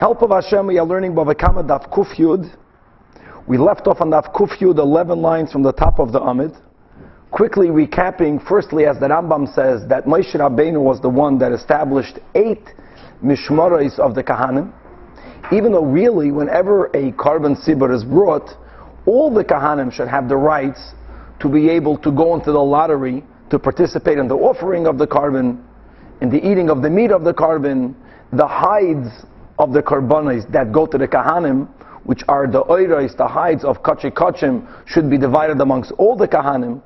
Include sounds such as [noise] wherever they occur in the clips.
Help of Hashem, we are learning Bava Kama Daf Kuf Yud. We left off on Daf Kuf Yud 11 lines from the top of the Amid. Quickly recapping, firstly, as the Rambam says, that Moshe Rabbeinu was the one that established eight mishmarais of the Kahanim. Even though really, whenever a carbon sibur is brought, all the Kahanim should have the rights to be able to go into the lottery to participate in the offering of the carbon, in the eating of the meat of the carbon, the hides of the karbanis that go to the kahanim, which are the oirais, the hides of kachi kachim, should be divided amongst all the kahanim.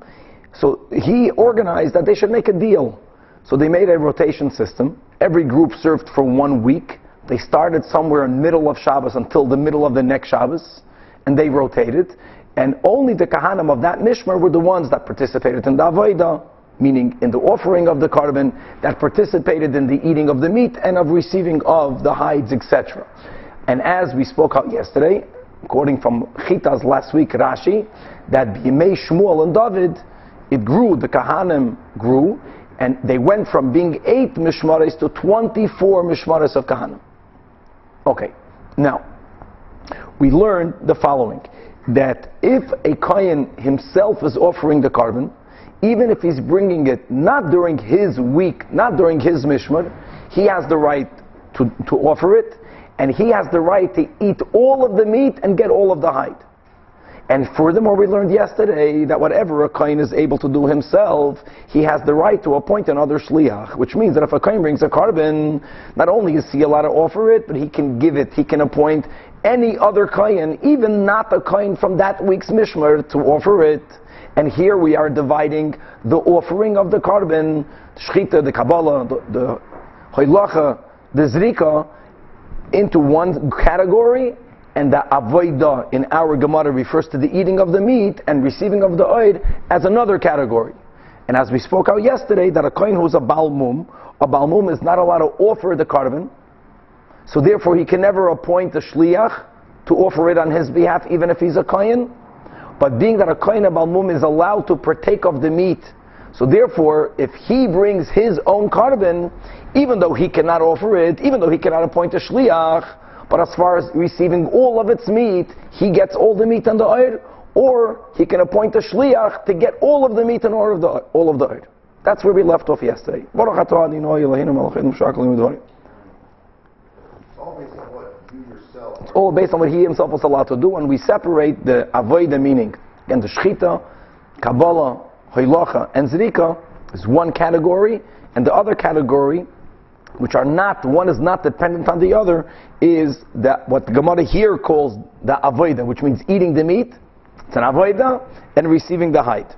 So he organized that they should make a deal. So they made a rotation system. Every group served for one week. They started somewhere in the middle of Shabbos until the middle of the next Shabbos, and they rotated. And only the kahanim of that mishmar were the ones that participated in the avodah meaning in the offering of the carbon, that participated in the eating of the meat and of receiving of the hides, etc. And as we spoke out yesterday, according from Chitas last week Rashi, that B'yimei Shmuel and David, it grew, the Kahanim grew, and they went from being eight mishmares to 24 mishmares of Kahanim. Okay, now, we learned the following, that if a Kayan himself is offering the carbon, even if he's bringing it not during his week, not during his mishmar, he has the right to, to offer it, and he has the right to eat all of the meat and get all of the hide. And furthermore, we learned yesterday that whatever a kohen is able to do himself, he has the right to appoint another shliach, which means that if a kohen brings a carbon, not only is he allowed to offer it, but he can give it, he can appoint any other kohen, even not a kohen from that week's mishmar, to offer it. And here we are dividing the offering of the carbon, shchita, the kabbalah, the, the hoilacha, the zrika, into one category, and the avoida in our Gemara refers to the eating of the meat and receiving of the oid as another category. And as we spoke out yesterday, that a kohen who's a balmum, a balmum is not allowed to offer the carbon, so therefore he can never appoint a shliach to offer it on his behalf, even if he's a kohen. But being that a kohen balmum is allowed to partake of the meat, so therefore, if he brings his own carbon, even though he cannot offer it, even though he cannot appoint a shliach, but as far as receiving all of its meat, he gets all the meat and the oil, or he can appoint a shliach to get all of the meat and all of the all of the oil. That's where we left off yesterday. It's all based on what he himself was allowed to do, and we separate the avoida meaning. Again, the shchita, kabbalah, hoilacha, and zrika is one category, and the other category, which are not, one is not dependent on the other, is that what the Gemara here calls the avoida, which means eating the meat. It's an avoida, and receiving the hide.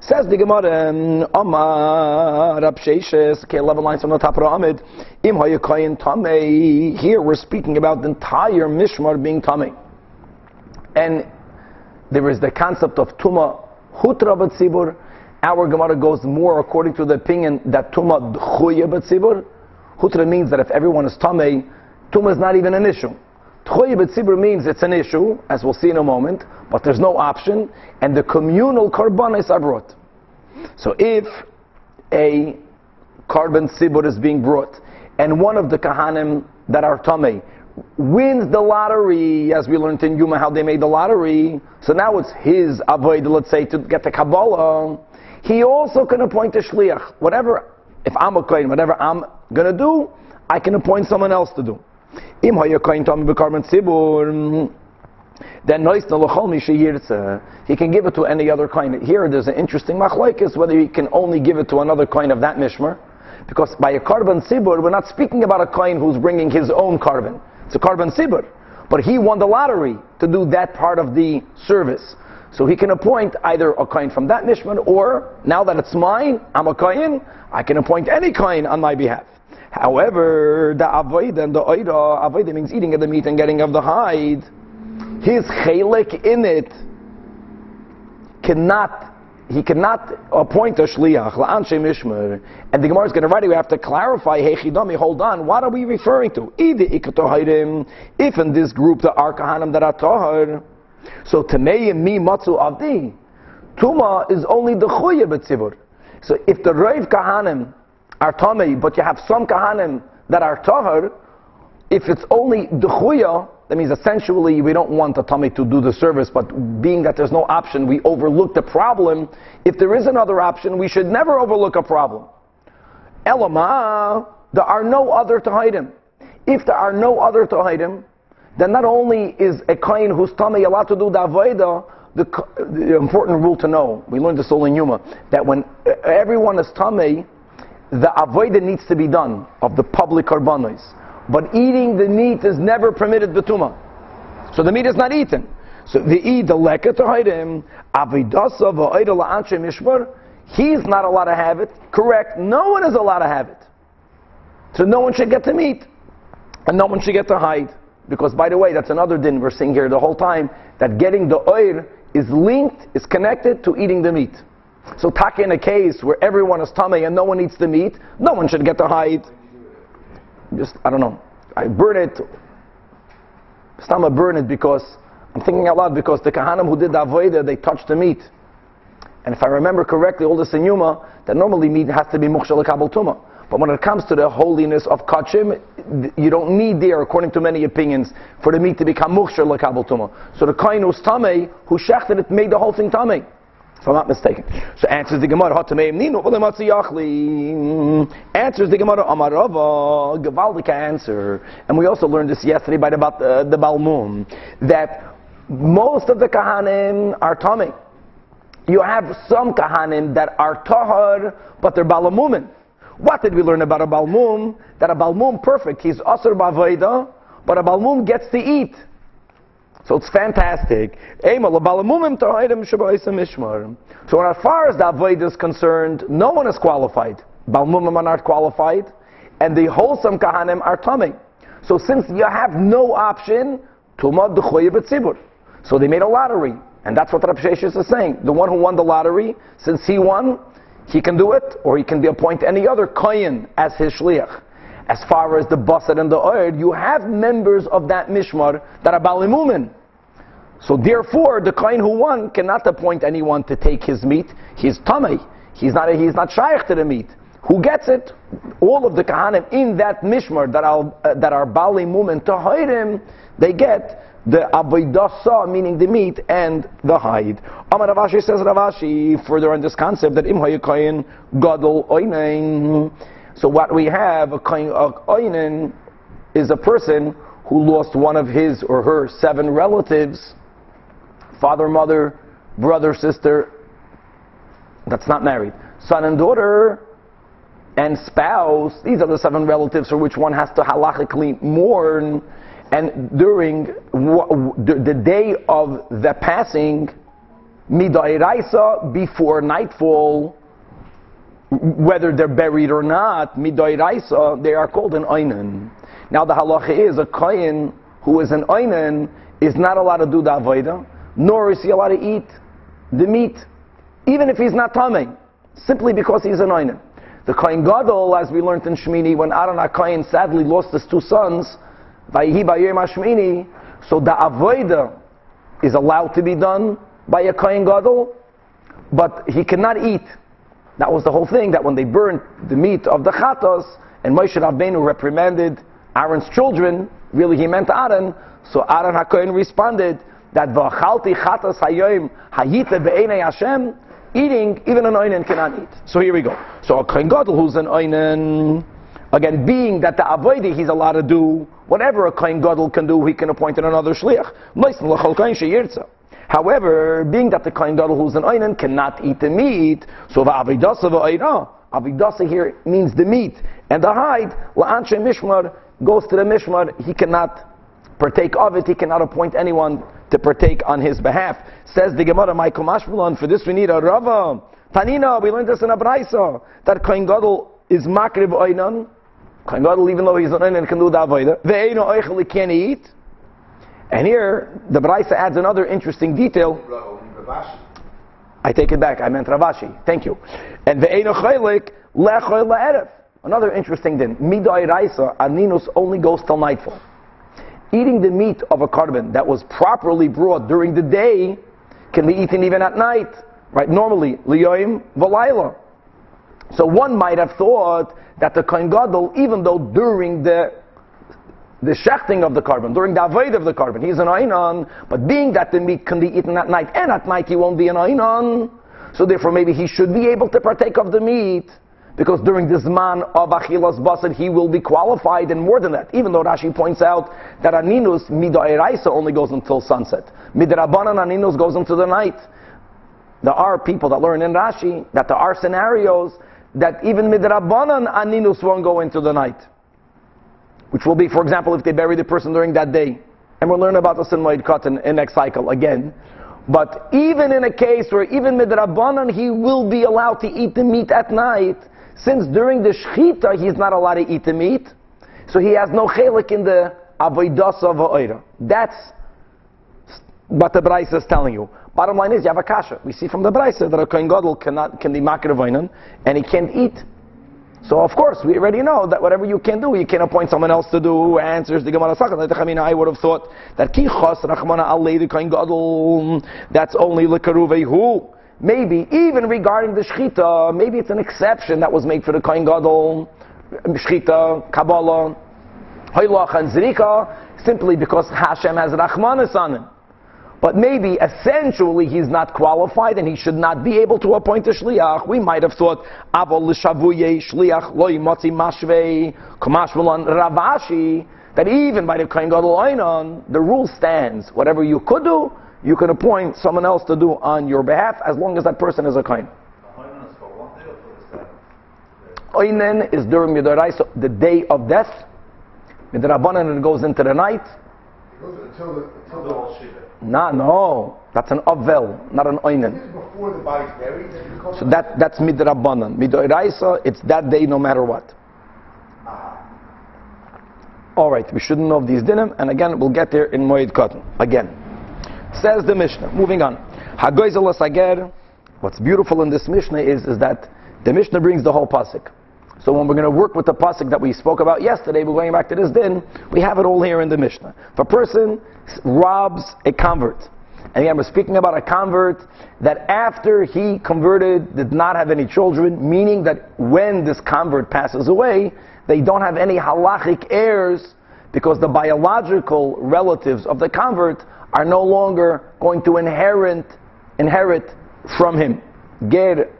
Says the Gemara, um, Amar Rav Sheshes, okay, 11 lines from the top of the Amid, Im Hayakayin Tamei. Here we're speaking about the entire Mishmar being Tamei. And there is the concept of Tuma Hutra Batzibur. Our Gemara goes more according to the opinion that Tuma Dchuya Batzibur. Hutra means that if everyone is Tamei, Tuma is not even an issue. Tchoy b'tzibur means it's an issue, as we'll see in a moment, but there's no option, and the communal karbanis are brought. So if a carbon sibur is being brought, and one of the kahanim that are tamei wins the lottery, as we learned in Yuma how they made the lottery, so now it's his avoid, let's say, to get the Kabbalah, he also can appoint a shliach. Whatever, if I'm a kohen, whatever I'm going to do, I can appoint someone else to do. Im hayakoin tam bekarmen sibur. Mm, then he can give it to any other kind. Here, there's an interesting machlokes whether he can only give it to another kind of that mishmer, because by a carbon sibur, we're not speaking about a coin who's bringing his own carbon. It's a carbon sibur, but he won the lottery to do that part of the service. So he can appoint either a coin from that mishmar, or now that it's mine, I'm a coin, I can appoint any coin on my behalf. However, the avoid and the oida, avoid means eating of the meat and getting of the hide. His chalik in it cannot, he cannot appoint a shliach, la'anshe mishmer. And the Gemara is going to write it, we have to clarify, hey chidami, hold on, what are we referring to? If in this group the are kahanim that are tahar, so tamei mi matzu avdi, tuma is only the chuya betzibur. So if the rave kahanim are tamei, but you have some kahanim that are tahar, If it's only duchuya, that means essentially we don't want the tummy to do the service, but being that there's no option, we overlook the problem. If there is another option, we should never overlook a problem. Elama, there are no other him. If there are no other him, then not only is a kain whose tummy allowed to do the avodah, the, the, important rule to know, we learned this all in Yuma, that when everyone is tummy, the avodah needs to be done of the public karbanos. But eating the meat is never permitted betuma. So the meat is not eaten. So the eat the leket to hide him, avidasa va'ida la'anche mishmar, he's not allowed to have it. Correct. No one is allowed to have it. So no one should get to meat. And no one should get to hide. Because by the way, that's another din we're seeing here the whole time, that getting the oil is linked, is connected to eating the meat. So taka in a case where everyone is tummy and no one eats the meat, no one should get to hide just, I don't know, I burn it. Not burn it because, I'm thinking out loud, because the Kahanim who did the Avodah, they touched the meat. And if I remember correctly, all this in that normally meat has to be Mukhshal Kabal Tuma. But when it comes to the holiness of Kachim, you don't need there, according to many opinions, for the meat to become Mukhshal Kabal Tuma. So the Kain who's Tameh, who shechted it, made the whole thing Tameh if I'm not mistaken. So answers the Gemara, Answers the Gemara, Amarava, Gavaldik answer. And we also learned this yesterday by the, about uh, the, the Balmum, that most of the Kahanim are Tomei. You have some Kahanim that are Tahar, but they're Balamumin. What did we learn about a Balmum? That a Balmum perfect, he's Asr Bavaida, but a Balmum gets to eat. So it's fantastic. So as far as the Avodah is concerned, no one is qualified. Balmumim are not qualified, and the wholesome Kahanim are tummy. So since you have no option. So they made a lottery. And that's what Rav Sheshes is saying. The one who won the lottery, since he won, he can do it, or he can appoint any other kohen as his shliach. As far as the basar and the oir, you have members of that mishmar that are balimumin. So therefore, the kohen who won cannot appoint anyone to take his meat. He's tummy. He's not, he's not shaykh to the meat. Who gets it? All of the kahanim in that mishmar that are, uh, that are balimum and tahirim, they get the avodah meaning the meat, and the hide. Amar Ravashi says Ravashi further on this concept that im kohen gadol oinen. So what we have a kohen oinen is a person who lost one of his or her seven relatives father, mother, brother, sister, that's not married. Son and daughter and spouse, these are the seven relatives for which one has to halachically mourn. And during the day of the passing, midairaisa, before nightfall, whether they're buried or not, midairaisa, they are called an einan. Now the halacha is a kohen who is an einan is not allowed to do the avodah nor is he allowed to eat the meat, even if he's not tamei, simply because he's an. The Kohen Gadol, as we learned in Shmini, when Aaron HaKohen sadly lost his two sons, so the avoida is allowed to be done by a Kohen Gadol, but he cannot eat. That was the whole thing, that when they burned the meat of the Chatos, and Moshe Rabbeinu reprimanded Aaron's children, really he meant Aaron, so Aaron HaKohen responded, that v'achalti chatas hayoim hayita be'enei Hashem, eating, even an oinen cannot eat. So here we go. So a kohen gadol who's an oinen, again, being that the avodah he's allowed to do whatever a kohen gadol can do, he can appoint another shliach. However, being that the kohen gadol who's an oinen cannot eat the meat, so the avidasa v'oira, avidasa here means the meat, and the hide, la'anshe mishmar, goes to the mishmar, he cannot partake of it, he cannot appoint anyone to partake on his behalf. Says the Gemara, Michael Mashmalon, for this we need a Rava. Tanina, we learned this in a Braisa, that Kohen Gadol is makrib oinan. Kohen Gadol, even though he's an oinan, can do the avodah. Ve'eno oichel, he can't eat. And here, the Braisa adds another interesting detail. I take it back, I meant Ravashi. Thank you. And ve'eno chaylik, lechoy la'erev. Another interesting thing. Midai Raisa, Aninus only goes till nightfall eating the meat of a carbon that was properly brought during the day can be eaten even at night, right? Normally, liyoim v'layla. So one might have thought that the kohen gadol, even though during the the shechting of the carbon, during the avoid of the carbon, he's an Ainon, but being that the meat can be eaten at night, and at night he won't be an Ainon, so therefore maybe he should be able to partake of the meat, because during this man of Achilas Basar, he will be qualified, and more than that, even though Rashi points out that Aninus Midairaisa only goes until sunset. Midrabanan Aninus goes into the night. There are people that learn in Rashi that there are scenarios that even Midrabanan Aninus won't go into the night which will be, for example, if they bury the person during that day. And we'll learn about this in Moed Katan in next cycle again. But even in a case where even midrabanan he will be allowed to eat the meat at night, since during the shechita he's not allowed to eat the meat, so he has no chelik in the avodas of ha'oira. That's what the Braisa is telling you. Bottom line is you have a kasha. We see from the Braisa that a kohen gadol cannot can be makir and he can't eat so of course, we already know that whatever you can do, you can appoint someone else to do who answers the Gemara Sakha. I would have thought that Kichos Rachmana Alei the Kohen Gadol, that's only Lekaruvehu. Maybe, even regarding the Shechita, maybe it's an exception that was made for the Kain Gadol, um, Shechita, Kabbalah, Hoylach and Zrika, simply because Hashem has Rachmanis on him. But maybe essentially he's not qualified and he should not be able to appoint a shliach. We might have thought avol l'shavuye shliach loy motzi mashvei kamashmalan ravashi that even by the kain gadol einon the rule stands. Whatever you could do, you can appoint someone else to do on your behalf as long as that person is a kain. Oinen is during so the day of death. Midrabanan it goes into the night. Until the, not, no. That's an avel, not an oinen. Before the body's buried. So that that's midrabanan. Midoiraisa, it's that day no matter what. All right, we shouldn't know of these dinim, and again we'll get there in Moed Katan. Again, says the Mishnah. Moving on. Sager. What's beautiful in this Mishnah is is that the Mishnah brings the whole pasuk. So when we're going to work with the pasuk that we spoke about yesterday, we're going back to this din, we have it all here in the Mishnah. If a person robs a convert, and again, we're speaking about a convert that after he converted did not have any children, meaning that when this convert passes away, they don't have any halachic heirs because the biological relatives of the convert are no longer going to inherit inherit from him. Ger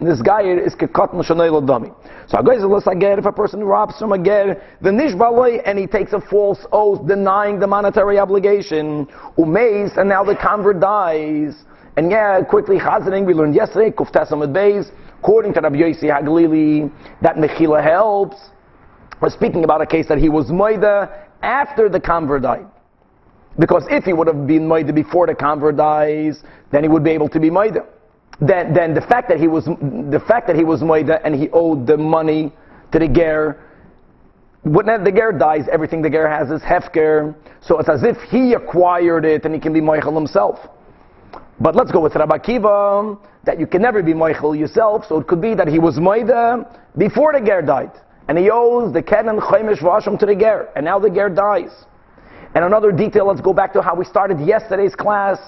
this guy is kekatan shanayla dami. So again, if a person robs from a ger, the nishbaloi, and he takes a false oath denying the monetary obligation, umeis, and now the convert dies. And yeah, quickly chazaning, we learned yesterday, kuftasam beis, according to Rabbi Yossi Haglili, that mechila helps. We're speaking about a case that he was moida after the convert died. Because if he would have been moida before the convert dies, then he would be able to be moida then, then the fact that he was the fact that he was moida and he owed the money to the ger, when the ger dies, everything the ger has is hefker. So it's as if he acquired it and he can be moichel himself. But let's go with Rabbi Kiva, that you can never be moichel yourself. So it could be that he was moida before the ger died, and he owes the kenan chaimish vasham to the ger, and now the ger dies. And another detail, let's go back to how we started yesterday's class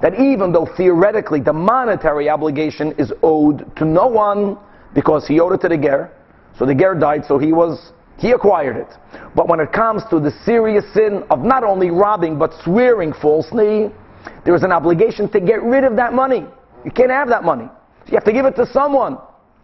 that even though theoretically the monetary obligation is owed to no one because he owed it to the ger, so the ger died, so he was he acquired it. But when it comes to the serious sin of not only robbing but swearing falsely, there is an obligation to get rid of that money. You can't have that money. You have to give it to someone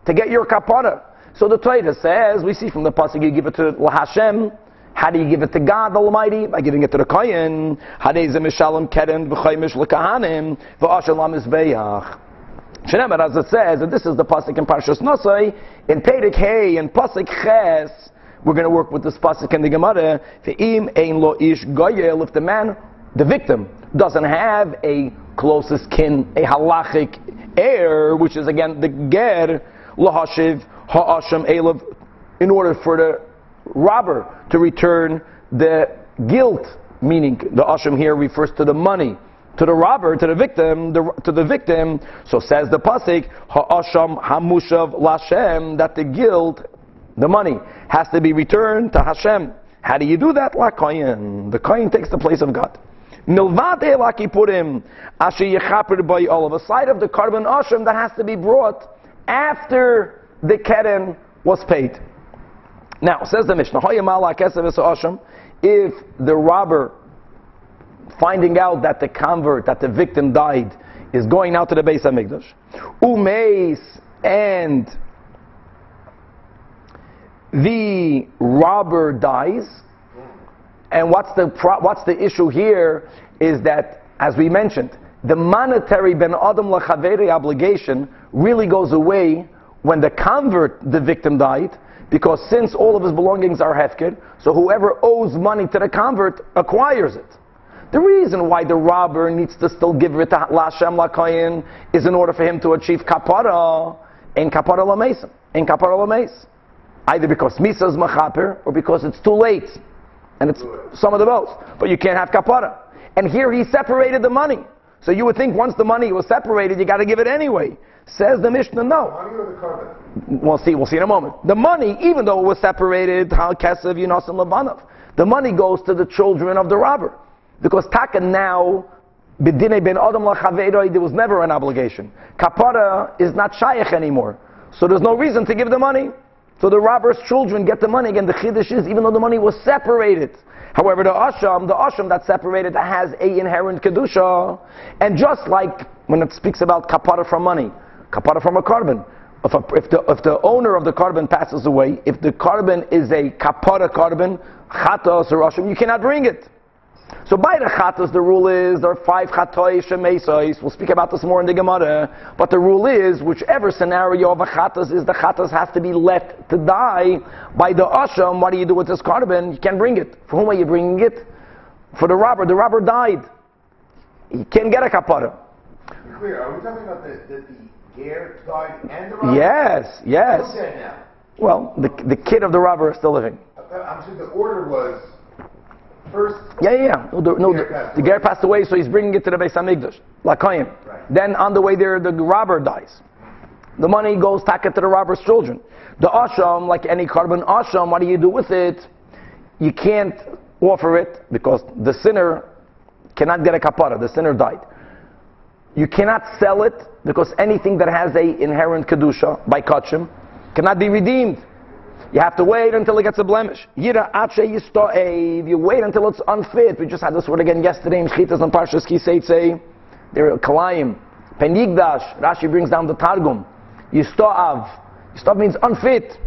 to get your kapara. So the Torah says, we see from the pasuk, you give it to Hashem, how do you give it to God the Almighty? By giving it to the Kohen. Hadezim mishalom keren v'chaymish l'kahanim v'ashalam izbeyach. Shenemer, as it says, and this is the pasuk in Parshas Nosai, in Perek Hey, in pasuk Ches, we're going to work with this pasuk in the Gemara. Ve'im ein lo ish goyel, if the man, the victim, doesn't have a closest kin, a halachic heir, which is again the ger, lahashiv ha'asham elav, in order for the robber to return the guilt, meaning the asham here refers to the money, to the robber, to the victim, the, to the victim. So says the pasuk, ha'asham hamushav lashem, that the guilt, the money, has to be returned to Hashem. How do you do that? La koyin. The koyin takes the place of God. Milvate lakipurim, asher yechaper by all of a side of the carbon asham that has to be brought after the keren was paid. Now, says the Mishnah, if the robber finding out that the convert, that the victim died, is going out to the base of Hamikdash, umeis and the robber dies, and what's the pro- what's the issue here is that, as we mentioned, the monetary ben adam lachaveri obligation really goes away when the convert, the victim died, because since all of his belongings are hefker, so whoever owes money to the convert acquires it. The reason why the robber needs to still give it to Lashem Lakayin is in order for him to achieve kapara in kapara lamesim, in kapara lames. Either because Misa is machaper or because it's too late. And it's some of the both. But you can't have kapara. And here he separated the money. So you would think once the money was separated, you got to give it anyway. Says the Mishnah, no. Money or the carbon? We'll see. We'll see in a moment. The money, even though it was separated, how Kesev, Yunas, and Labanov, the money goes to the children of the robber, because Taka now, b'dinei ben adam there was never an obligation. Kapara is not shaykh anymore, so there's no reason to give the money. So the robber's children get the money. Again, the chiddush is even though the money was separated. However, the asham, the asham that's separated, has a inherent kedusha, and just like when it speaks about kapara from money, kapara from a carbon. If, a, if, the, if the owner of the carbon passes away, if the carbon is a kapara carbon, chatos or asham, you cannot bring it. So by the chatas, the rule is there are five chatois shemesois. We'll speak about this more in the Gemara. But the rule is, whichever scenario of a chatas is, the chatas has to be left to die by the asham. What do you do with this carbon? You can't bring it. For whom are you bringing it? For the robber. The robber died. He can't get a kapara. Clear, are we talking about the, the, the died and the robber? Yes, yes. Who's dead now? Well, the, the kid of the robber is still living. I'm saying the order was first. Yeah, yeah, yeah. No, the, no, the, passed the. Ger passed away, so he's bringing it to the Beis Hamikdash, Lakayim. Right. Then on the way there, the robber dies. The money goes taka to the robber's children. The asham, like any carbon asham, what do you do with it? You can't offer it because the sinner cannot get a kapara. The sinner died. You cannot sell it because anything that has a inherent kedusha by kachim cannot be redeemed. You have to wait until it gets a blemish. You wait until it's unfit. We just had this word again yesterday in Chitas and Parshas Kiseitze. There are kalayim. Penigdash. Rashi brings down the Targum. Yisto'av. Yisto'av means unfit.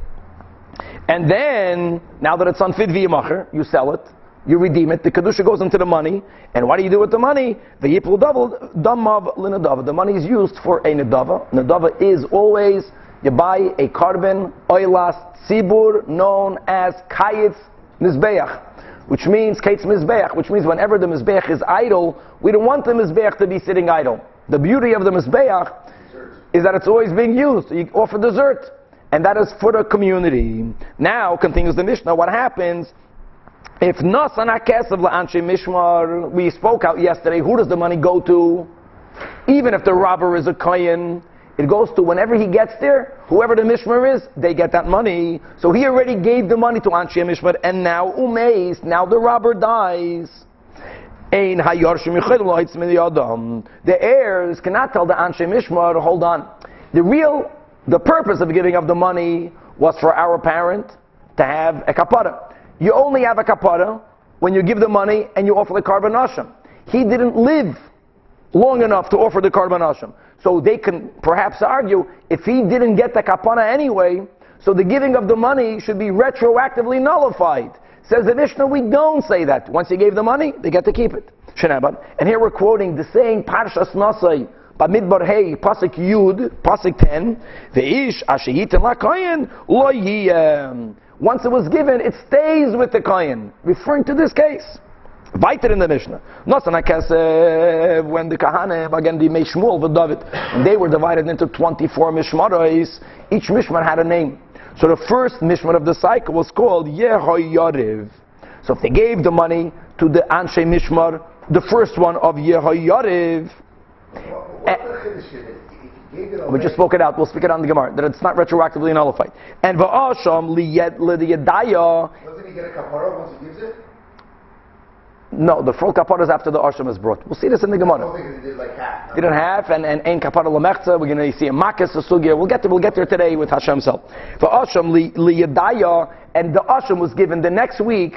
And then, now that it's unfit v'yimacher, you sell it, you redeem it, the kedusha goes into the money, and what do you do with the money? The yipul double damav linadava. The money is used for a nadava. Nadava is always you buy a carbon oilas tzibur known as kayitz mizbeach, which means kaitz mizbeach, which means whenever the mizbeach is idle, we don't want the mizbeach to be sitting idle. The beauty of the mizbeach is that it's always being used. You offer dessert. And that is for the community. Now, continues the Mishnah, what happens if Nasan HaKesav La'anshe Mishmar, we spoke out yesterday, who does the money go to? Even if the robber is a Kayan, it goes to whenever he gets there, whoever the Mishmar is, they get that money. So he already gave the money to Anshe Mishmar, and now Umeis, now the robber dies. The heirs cannot tell the Anshe Mishmar, hold on. The real, the purpose of giving of the money was for our parent to have a kapara. You only have a kapara when you give the money and you offer the carbon. He didn't live long enough to offer the carbon. So they can perhaps argue if he didn't get the kapana anyway, so the giving of the money should be retroactively nullified. Says the Mishnah, we don't say that. Once he gave the money, they get to keep it. And here we're quoting the saying Parshas Nasai. Bamidbar Hey, Pasuk Yud, Pasuk 10, Ve'ish Asheyitin LaKayin Lo. Once it was given, it stays with the Kayin, referring to this case. Weiter in the Mishnah. Nosan HaKesev, when the Kahanim, again the Meshmul, the David, they were divided into 24 Mishmarais, each Mishmar had a name. So the first Mishmar of the cycle was called Yehoyariv. So if they gave the money to the Anshe Mishmar, the first one of Yehoyariv, What, what's we just spoke it out. We'll speak it out in the Gemara that it's not retroactively nullified. And va'asham liyed lidiyadaya. doesn't he get a kapara once he gives it? No, the full kapara is after the asham is brought. We'll see this in the Gemara. don't they did like half. Did it half and and ein kapara lamechza. We're going to see a makas sugya. We'll get there. We'll get there today with Hashem's help. For asham li liyadaya, and the asham was given the next week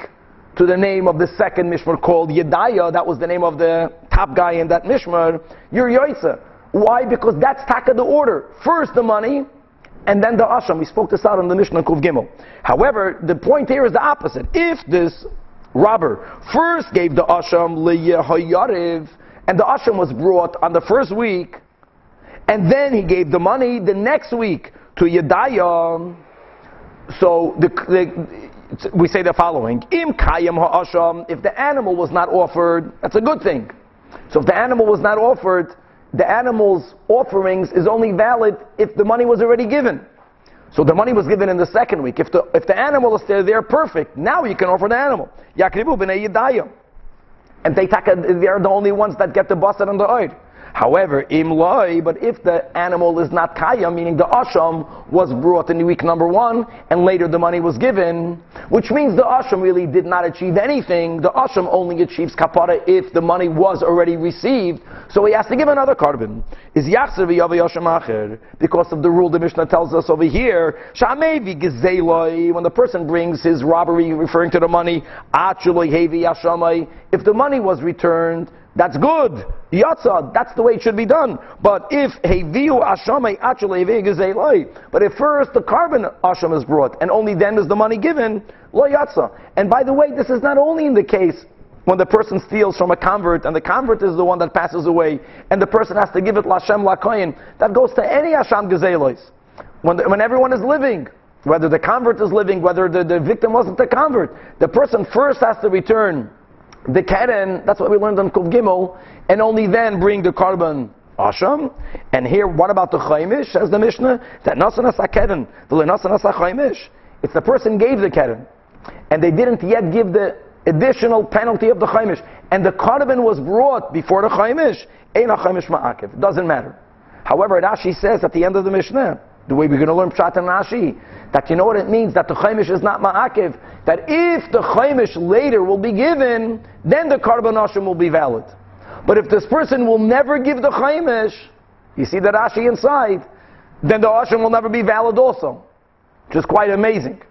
to the name of the second mishmar called Yedaya. That was the name of the top guy in that mishmar. You're yoitza. Why? Because that's taka the order. First the money, and then the asham. We spoke this out in the Mishnah Kuv Gimel. However, the point here is the opposite. If this robber first gave the asham liyahayariv, and the asham was brought on the first week, and then he gave the money the next week to Yedaya. So the, the, we say the following: Im kayim ha'asham. If the animal was not offered, that's a good thing. So if the animal was not offered, the animal's offerings is only valid if the money was already given. So the money was given in the second week. If the if the animal is there, perfect. Now you can offer the animal. And they take a, they're the only ones that get the basar and the oid. However, im loy, but if the animal is not kaya, meaning the asham was brought in week number one, and later the money was given, which means the asham really did not achieve anything. The asham only achieves kapara if the money was already received. So he has to give another carbon. Is yachzer acher because of the rule the Mishnah tells us over here. Shamevi gezeloi when the person brings his robbery, referring to the money, achuloi hevi ashamai. If the money was returned. That's good. Yatza, that's the way it should be done. But if heviu ashamei actually But if first the carbon asham is brought and only then is the money given, lo yatza. And by the way, this is not only in the case when the person steals from a convert and the convert is the one that passes away and the person has to give it lashem lakoyin. That goes to any asham gezelois. When, when everyone is living, whether the convert is living, whether the, the victim wasn't the convert, the person first has to return the keren, that's what we learned on Kuv Gimel, and only then bring the carbon asham. And here, what about the chaimish? Says the Mishnah, that nasan asa keren, the nasan asa chaimish. If the person gave the keren, and they didn't yet give the additional penalty of the chaimish, and the carbon was brought before the chaimish, ein chaimish ma'akev. Doesn't matter. However, Rashi says at the end of the Mishnah, the way we're going to learn Pshat and Rashi, that you know what it means, that the chaimish is not ma'akev, that if the chaimish later will be given, then the carbon will be valid. But if this person will never give the chaimish, you see the Rashi inside, then the asham will never be valid also. Which is quite amazing.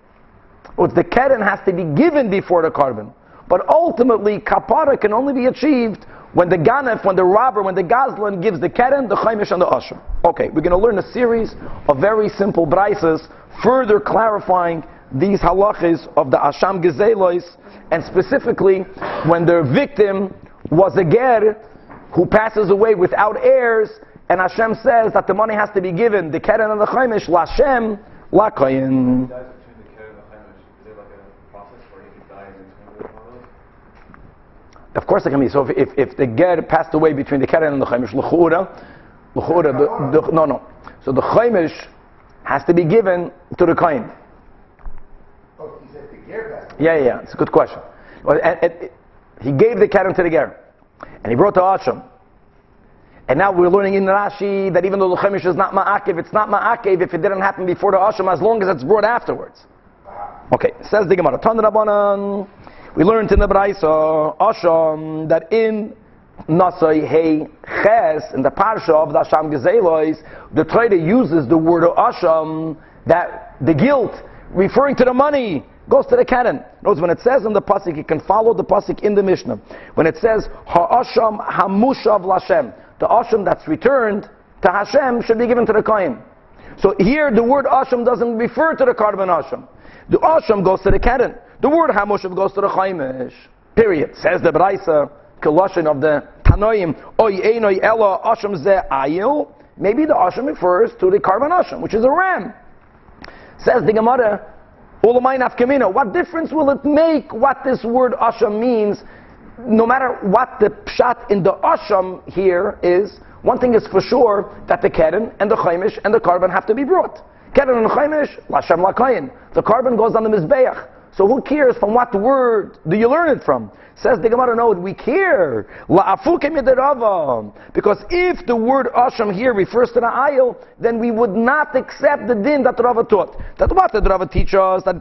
But the keren has to be given before the carbon. But ultimately, kapara can only be achieved when the ganef, when the robber, when the gazlan gives the keren, the chaimish, and the asham. Okay, we're going to learn a series of very simple brises, further clarifying these halachas of the asham gezelois, and specifically when their victim was a ger who passes away without heirs, and Hashem says that the money has to be given, the keren and the chaimish, lashem, lakayin. Of course it can be. So if, if, if the ger passed away between the keren and the chaimish, l'chura, l'chura, the, the, no, no. So the chaimish has to be given to the kohen. Oh, he said the gear passed. Yeah, yeah, yeah. It's a good question. Well, and, and, he gave the keren to the ger, and he brought the asham. And now we're learning in Rashi that even though the chaimish is not ma'akev, it's not ma'akev if it didn't happen before the asham, as long as it's brought afterwards. Okay, says the Gemara. Tan Rabbanan. We learned in the Braisa Asham that in Nasai Hey Ches in the parsha of the Asham Gezelois, the Torah uses the word Asham that the guilt referring to the money goes to the Karen. Notice when it says in the pasuk, you can follow the pasuk in the Mishnah. When it says Ha'asham Hamushav Lashem, the Asham that's returned to Hashem should be given to the Kohen. So here the word Asham doesn't refer to the carbon Asham. The Asham goes to the Karen. The word Hamushav goes to the Chaimish. Period. Says the Braisa, Koloshin of the Tanoim, Oy Einoi Ella Asham Ze Ayil. Maybe the Asham refers to the carbon Asham, which is a ram. Says the Gemara, what difference will it make what this word Asham means? No matter what the pshat in the Asham here is, one thing is for sure that the Keren and the Chaimish and the carbon have to be brought. Keren and Chaimish, Lashem Lakayin. The carbon goes on the Mizbeach. So who cares from what word do you learn it from? Says the Gemara, no, we care. Because if the word Asham here refers to the ayil, then we would not accept the din that Rava taught. That what did Rava teach us? That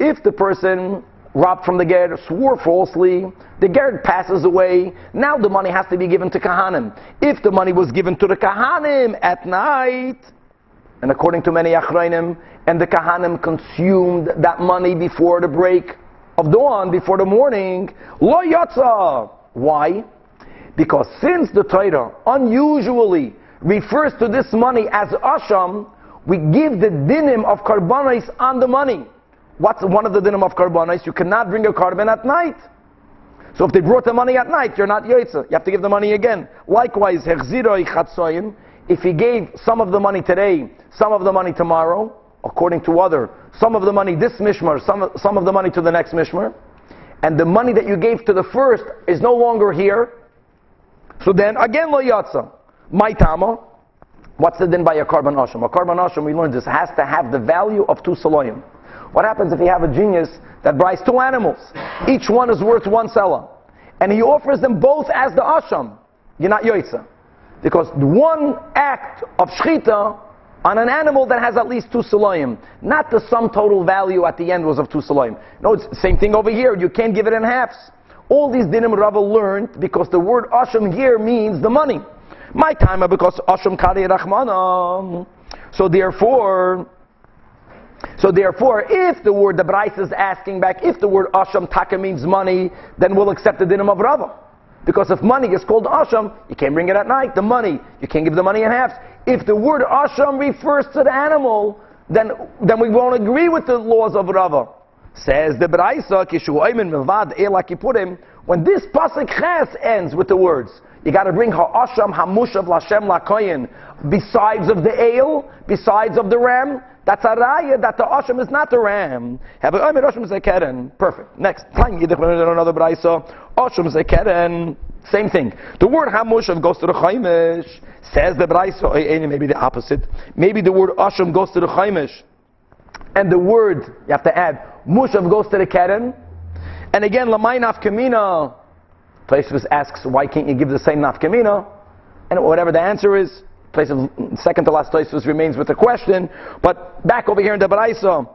If the person robbed from the ger, swore falsely, the ger passes away, now the money has to be given to Kahanim. If the money was given to the Kahanim at night, and according to many Achrayim, and the Kahanim consumed that money before the break of dawn, before the morning, lo yatza. Why? Because since the Torah unusually refers to this money as asham, we give the dinim of karbanis on the money. What's one of the dinim of karbanis? You cannot bring a carbon at night. So if they brought the money at night, you're not yotza. You have to give the money again. Likewise, if he gave some of the money today, some of the money tomorrow, according to other, some of the money this mishmar, some, some of the money to the next mishmar, and the money that you gave to the first is no longer here, so then again lo yatsa. My tama, what's the din by a carbon asham? A carbon asham, we learned this, has to have the value of two saloyim. What happens if you have a genius that buys two animals? Each one is worth one selah. And he offers them both as the asham. You're not yoitza. Because one act of shchita on an animal that has at least two saloyim, not the sum total value at the end was of two saloyim. No, it's the same thing over here. You can't give it in halves. All these dinim Rava learned because the word asham here means the money. My time because asham kari rachmanam. So therefore, so therefore, if the word the Bryce is asking back, if the word asham taka means money, then we'll accept the dinim of Rava. Because if money is called asham, you can't bring it at night. The money, you can't give the money in halves. If the word asham refers to the animal, then, then we won't agree with the laws of Rava. Says the Braisa, Kishu Milvad Ela Kippurim, when this Pasuk Ches ends with the words, you got to bring Ha'asham Hamushav Lashem Lakoyin, besides of the ale, besides of the ram, that's a raya that the Asham is not the ram. Have a Asham Zekeren. Perfect. Next. Another Braisa. Asham Zekeren. Same thing. The word Hamushav goes to the Chaimish. Says the Braisa. Oh, eh, eh, maybe the opposite. Maybe the word Asham goes to the Chaimish. And the word, you have to add, Mushav goes to the Keren. And again, Lamay Nafkamina. Places asks, why can't you give the same Nafkamina? And whatever the answer is, place of second to last Tosfos remains with the question. But back over here in the Baraisa,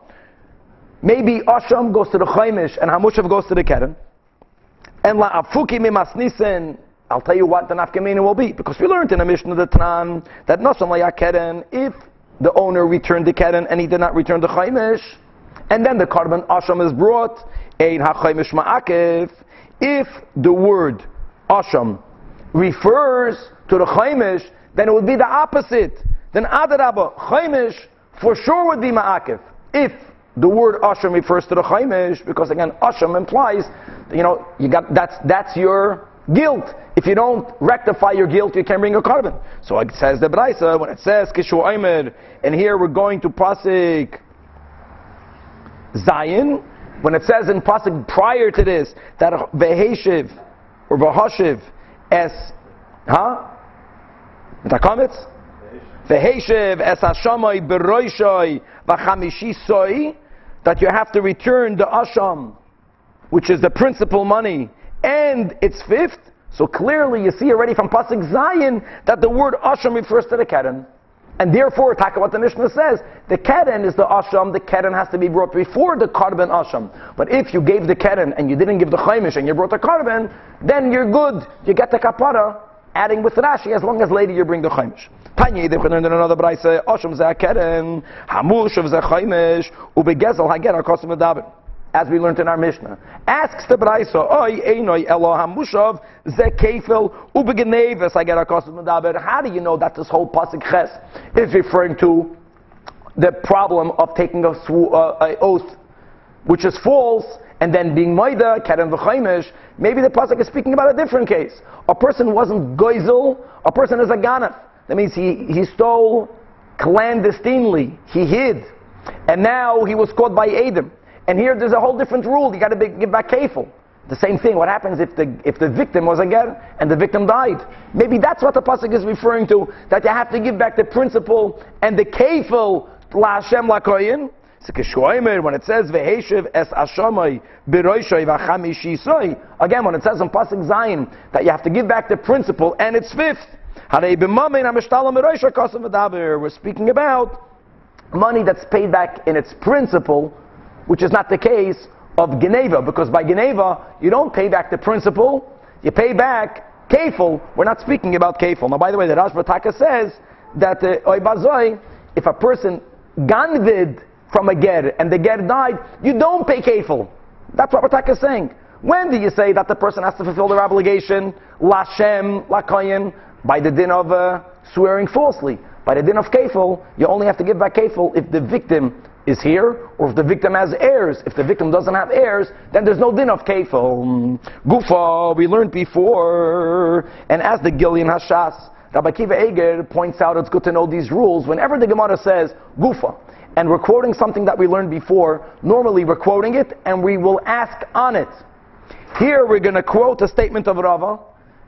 maybe Asham goes to the Chaimish and Hamushav goes to the Keren. And La Afuki Mimasnisen, I'll tell you what the Nafkamina will be. Because we learned in the Mishnah of the Tanan that La Keren, if the owner returned the Keren and he did not return the Chaimish, and then the carbon asham is brought, ein hachaymish ma'akev, if the word asham refers to the chaimish, then it would be the opposite. Then adarabba, chaimish for sure would be ma'akev. If the word asham refers to the chaimish, because again, asham implies, you know, you got that's that's your guilt. If you don't rectify your guilt, you can't bring a carbon. So it says the Braisa, when it says Kishu Aimer, and here we're going to Pasik Zion, when it says in pasuk prior to this that veheshiv or vahashiv es, huh? Mitakomitz? Veheshiv es that you have to return the asham, which is the principal money, and its fifth. So clearly, you see already from pasuk Zion that the word asham refers to the keren. And therefore, taka what the Mishnah says, the keren is the asham, the keren has to be brought before the carbon asham. But if you gave the keren and you didn't give the chaimish and you brought the carbon, then you're good. You get the kapara, adding with Rashi, as long as later you bring the chaimish. Tanya, they learn another brayse, asham ze keren, hamush of chaimish, ubegezel hager akosim adabin as we learned in our Mishnah. Asks the Braisa, Oy, Einoi, Eloham Mushav, Ze Kefil, Ubegeneves, I get a Medaber. How do you know that this whole Pasuk Ches is referring to the problem of taking a, uh, a oath which is false and then being Maida, Keren V'chaimish? Maybe the Pasuk is speaking about a different case. A person wasn't Goizel, a person is a Ganef. That means he, he stole clandestinely, he hid. And now he was caught by Adam. And here there's a whole different rule. You got to give back kafel. The same thing. What happens if the if the victim was a ger and the victim died? Maybe that's what the pasuk is referring to. That you have to give back the principal and the kafel la Hashem la koyin. When it says veheshiv es ashamay biroishay v'chamishisoi, again when it says in pasuk Zion that you have to give back the principal and its fifth. We're speaking about money that's paid back in its principle which is not the case of Geneva, because by Geneva, you don't pay back the principal, you pay back kefil. We're not speaking about kefil. Now, by the way, the Rosh Bataka says that uh, if a person ganvid from a ger and the ger died, you don't pay kefil. That's what Bataka is saying. When do you say that the person has to fulfill their obligation? Lashem, lakoyin, by the din of uh, swearing falsely. By the din of kefil, you only have to give back kefil if the victim is here, or if the victim has heirs. If the victim doesn't have heirs, then there's no din of kefil. Gufa, we learned before, and as the Gilyon Hashas, Rabbi Kiva Eger points out it's good to know these rules. Whenever the Gemara says gufa, and we're quoting something that we learned before, normally we're quoting it and we will ask on it. Here we're going to quote a statement of Rava,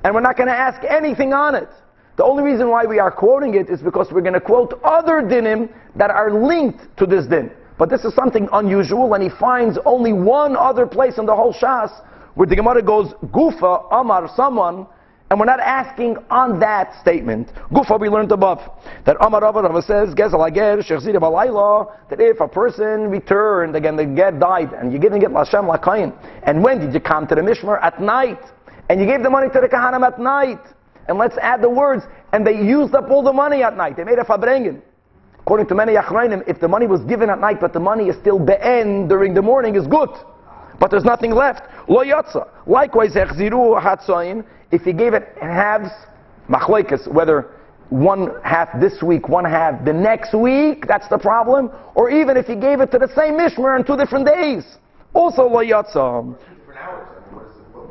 and we're not going to ask anything on it. The only reason why we are quoting it is because we're going to quote other dinim that are linked to this din. But this is something unusual, and he finds only one other place in the whole Shas where the Gemara goes, Gufa, Amar, someone, and we're not asking on that statement. Gufa, we learned above that Amar Rava says, Gezel Ager, Shechzira Balayla, that if a person returned, again, the ger died, and you're giving it Lashem Lakayin, and when did you come to the Mishmar? At night. And you gave the money to the Kahanim at night. And let's add the words, and they used up all the money at night. They made a Farbrengen. According to many Achrayim, if the money was given at night, but the money is still be'en during the morning, is good. But there's nothing left. Lo yatsa. Likewise, echziru if he gave it in halves, machlekes, whether one half this week, one half the next week, that's the problem. Or even if he gave it to the same mishmer in two different days. Also lo yatsa.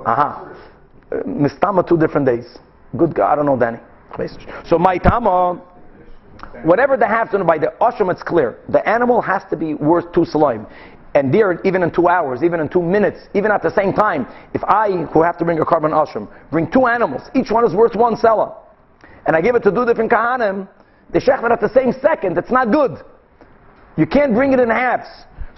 Aha. Uh, mistama two different days. Good God, I don't know Danny. So my tama, whatever the half done by the asham, it's clear. The animal has to be worth two slime and there, even in two hours, even in two minutes, even at the same time, if I, who have to bring a carbon asham, bring two animals, each one is worth one seller, and I give it to two different kahanim, the shechman at the same second, it's not good. You can't bring it in halves.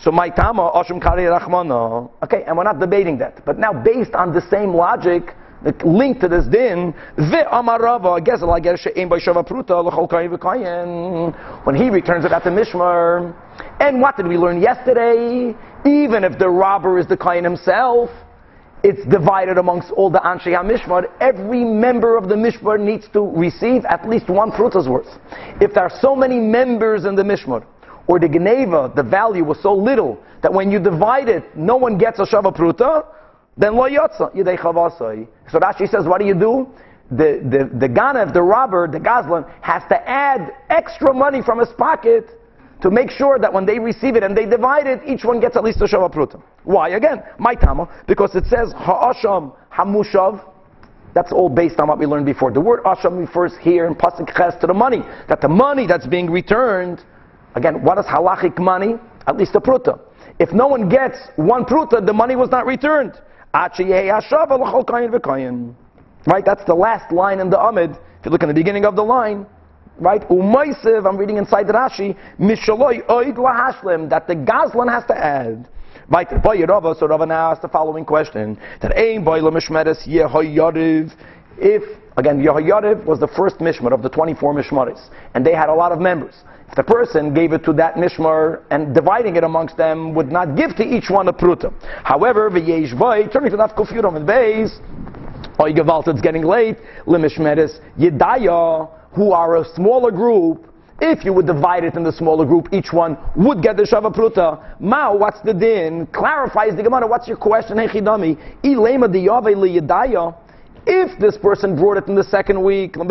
So my tama asham kari rachmana. Okay, and we're not debating that. But now, based on the same logic, the link to this din, when he returns it the Mishmar. And what did we learn yesterday? Even if the robber is the Kayan himself, it's divided amongst all the Anshe HaMishmar. Every member of the Mishmar needs to receive at least one Pruta's worth. If there are so many members in the Mishmar, or the Geneva, the value was so little that when you divide it, no one gets a Shava Pruta, then lo yotza, yidei chavasai. So Rashi says, what do you do? The, the, the Ganav, the robber, the Gazlan, has to add extra money from his pocket to make sure that when they receive it and they divide it, each one gets at least a shava pruta. Why? Again, my tama, because it says ha'asham hamushav. That's all based on what we learned before. The word asham refers here in pasuk ches to the money. That the money that's being returned, again, what is halachic money? At least a pruta. If no one gets one pruta, the money was not returned. Right, that's the last line in the Amud. If you look in the beginning of the line, right? Umaysiv, I'm reading inside the Rashi, Mishaloi oid lahashlim, that the Gazlan has to add. Right, boy Rava, so Rava now asks the following question: That aim boy lemishmeres yehoyariv. If again Yehoyariv was the first mishmar of the 24 mishmaris, and they had a lot of members. If the person gave it to that mishmar and dividing it amongst them would not give to each one a pruta. However, v'yesh turning to that kufyuram and beis, oy it's getting late, lemishmeres yedaya who are a smaller group, if you would divide it in the smaller group, each one would get the Shava Pruta. Mao, what's the din? Clarifies the Gemara, what's your question? Hechidami. Ilema diyave liyadaya. If this person brought it in the second week, so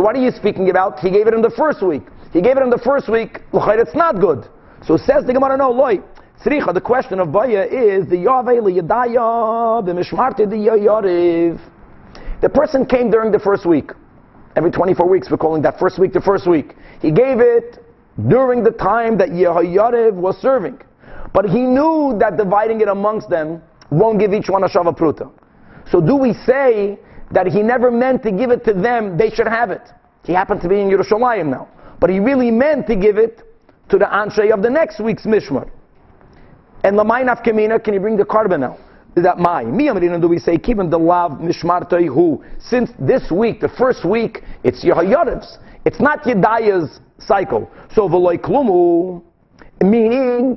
what are you speaking about? He gave it in the first week. He gave it in the first week, it's not good. So says the Gemara, no, loy. the question of Baya is the Yave liyadaya, the Mishmarte the Yariv. The person came during the first week. Every 24 weeks, we're calling that first week the first week. He gave it during the time that Yehoyariv was serving. But he knew that dividing it amongst them won't give each one a Shava Pruta. So do we say that he never meant to give it to them, they should have it? He happened to be in Yerushalayim now. But he really meant to give it to the Anshe of the next week's Mishmar. And Lamainaf Kamina, can you bring the carbon now? that my mi do we say keeping the lav mishmartoi who since this week the first week it's Yehoyariv's it's not Yedaya's cycle so v'loy klumu Meaning,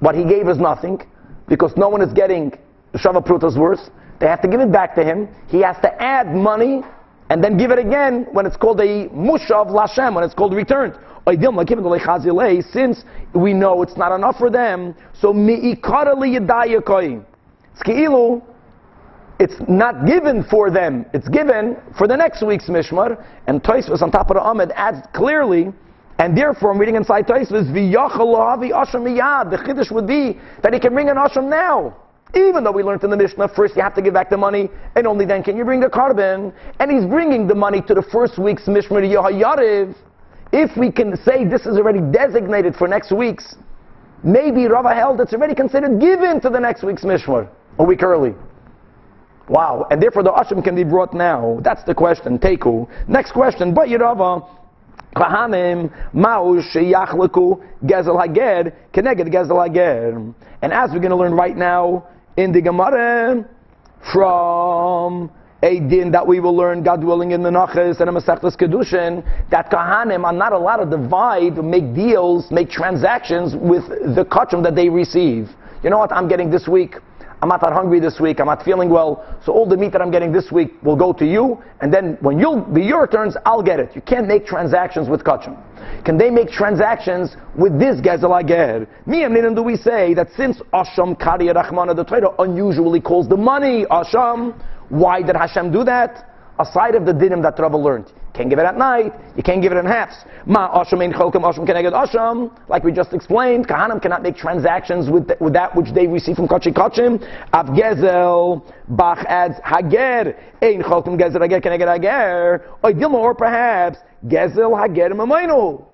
what he gave is nothing, because no one is getting Shava Pruta's worth. They have to give it back to him. He has to add money and then give it again when it's called a Mushav Lashem, when it's called returned. Eh, since we know it's not enough for them, so it's not given for them, it's given for the next week's Mishmar. And Toisvus on top of the Amud adds clearly, and therefore I'm reading inside Toisvus, the Chiddush would be that he can bring an Asham now. Even though we learned in the Mishnah, first you have to give back the money, and only then can you bring the carbon. And he's bringing the money to the first week's Mishmar Yehoyariv. If we can say this is already designated for next week's, maybe Rava held it's already considered given to the next week's Mishmar, a week early. Wow, and therefore the Asham can be brought now. That's the question. Teku. Next question. But Yerava, Kahanim Ma'u Sheyachleku Gezel Hager Keneged Gezel Hager. And as we're going to learn right now, in the Gemara from a din that we will learn, God willing, in the Nachas and a Masechtas Kedushin, that Kahanim are not allowed to divide, make deals, make transactions with the kachim that they receive. You know what I'm getting this week? I'm not that hungry this week, I'm not feeling well, so all the meat that I'm getting this week will go to you, and then when you'll be your turns, I'll get it. You can't make transactions with kachim. Can they make transactions with this Gezel Ager? Miyam do we say that since Asham Kari Rachmana, the Torah unusually calls the money Asham, why did Hashem do that? Aside of the dinim that Rava learned. Can't give it at night, you can't give it in halves. Ma Asham in Asham get Asham, like we just explained, Kahanim cannot make transactions with, the, with that which they receive from Kachi Kachim. Av Gezel, Bach adds Hager, Ein Chokim Gezel Hager Keneged Hager, or perhaps Gezel Hager Mamainu.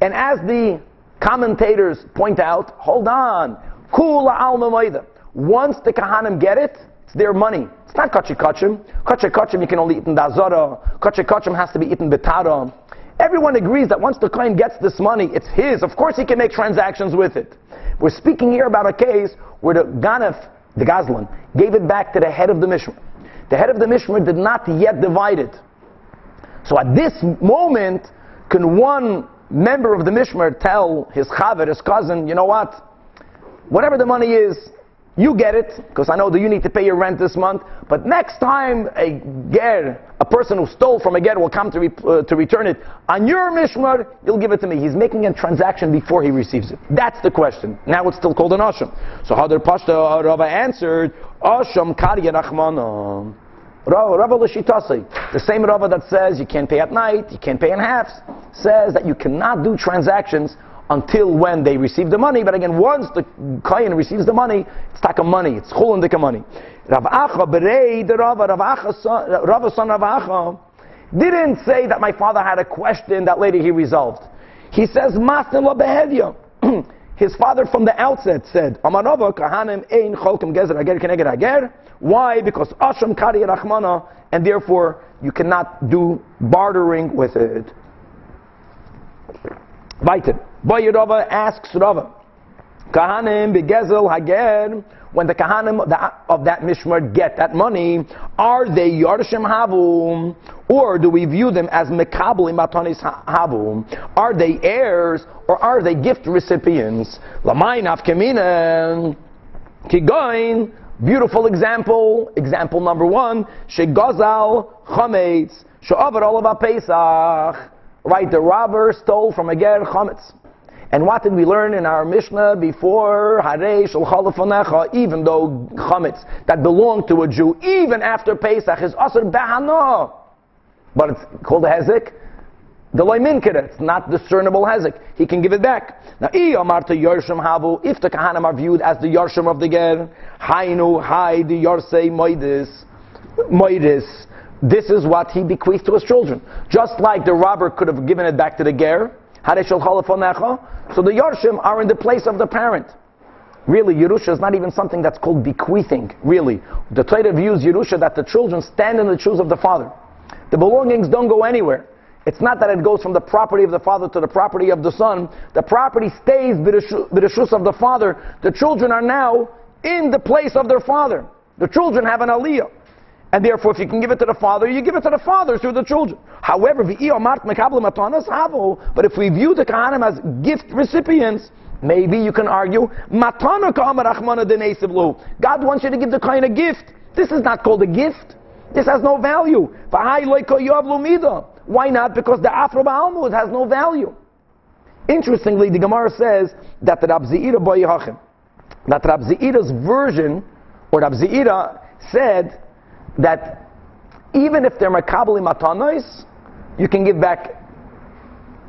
And as the commentators point out, hold on, Kula Al Once the Kahanim get it, it's their money. It's not kachi kachim. Kachi kachim you can only eat in dazara. Kachi kachim has to be eaten betara. Everyone agrees that once the kohen gets this money, it's his. Of course he can make transactions with it. We're speaking here about a case where the ganef, the gazlan, gave it back to the head of the mishmar. The head of the mishmar did not yet divide it. So at this moment, can one member of the Mishmer tell his chaver, his cousin, you know what? Whatever the money is, you get it, because I know that you need to pay your rent this month, but next time a ger, a person who stole from a ger will come to, re, uh, to return it, on your mishmar, you'll give it to me. He's making a transaction before he receives it. That's the question. Now it's still called an asham. So Hadar Pashta Rava answered, asham karya rachmana. Rava Lashitasi, the same Rava that says you can't pay at night, you can't pay in halves, says that you cannot do transactions until when they receive the money. But again, once the Kayan receives the money, it's taka money, it's chulindika money. Rav Acha, berei the Rav Rava son Rav Acha, didn't say that my father had a question that later he resolved. He says, Master behavior. [clears throat] His father from the outset said, Amarava kahanim ein cholkim gezer ager keneged ager. Why? Because asham kari rachmana, and therefore you cannot do bartering with it. Weiter. Boy Rava asks Rava, Kahanim begezel hager, when the Kahanim of that Mishmar get that money, are they Yarshim Havum, or do we view them as Mekabli Matanis Havum? Are they heirs, or are they gift recipients? Lamain Afkeminen, Kigoin, beautiful example, example number one, Shegazal Chametz, Sha'avar Olav Pesach, right, the robber stole from a Ger Chametz. And what did we learn in our Mishnah before Haresh al Even though chametz that belonged to a Jew, even after Pesach, is asr behana, but it's called a hezek. The loiminkere, it's not discernible hezek. He can give it back. Now, amarta yorshim havu. If the kahanim are viewed as the yorshim of the ger, hainu hay the yorsei moidis, moidis. This is what he bequeathed to his children. Just like the robber could have given it back to the ger, so the Yarshim are in the place of the parent. Really, Yerusha is not even something that's called bequeathing, really. The Torah views Yerusha that the children stand in the shoes of the father. The belongings don't go anywhere. It's not that it goes from the property of the father to the property of the son. The property stays b'reshus of the father. The children are now in the place of their father. The children have an aliyah. And therefore, if you can give it to the father, you give it to the father through the children. However, but if we view the Kahanim as gift recipients, Maybe you can argue. God wants you to give the kind of gift. This is not called a gift. This has no value. Why not? Because the Afro Ba'almud has no value. Interestingly, the Gemara says that the Rab Zeira that Rab version, or Rab Zeira said that even if they're makabeli matanos, you can give back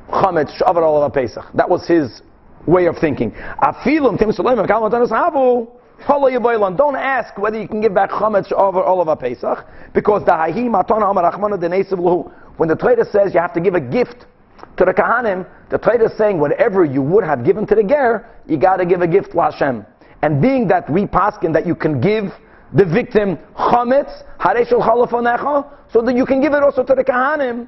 chametz shavar olav pesach. That was his way of thinking. Afilim tim suleim makabeli matanos havu. Don't ask whether you can give back chametz over olav pesach because the hahi matana amar achmana denesiv When the Torah says you have to give a gift to the kahanim, the Torah is saying whatever you would have given to the ger, you got to give a gift to Hashem. And being that we paskin that you can give the victim chametz, so that you can give it also to the kahanim.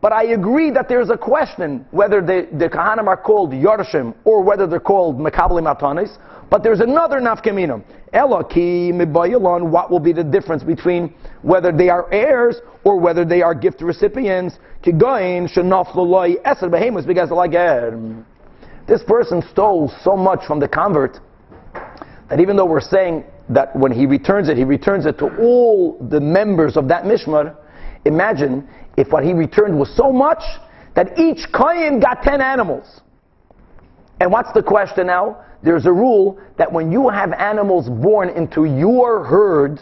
But I agree that there's a question whether the, the kahanim are called yorshim or whether they're called mekabli matanis. But there's another nafkamina. Ela ki mibayilon, what will be the difference between whether they are heirs or whether they are gift recipients? Kigoin shenaf eser because like This person stole so much from the convert that even though we're saying that when he returns it, he returns it to all the members of that mishmar. Imagine if what he returned was so much that each kohen got ten animals. And what's the question now? There's a rule that when you have animals born into your herd,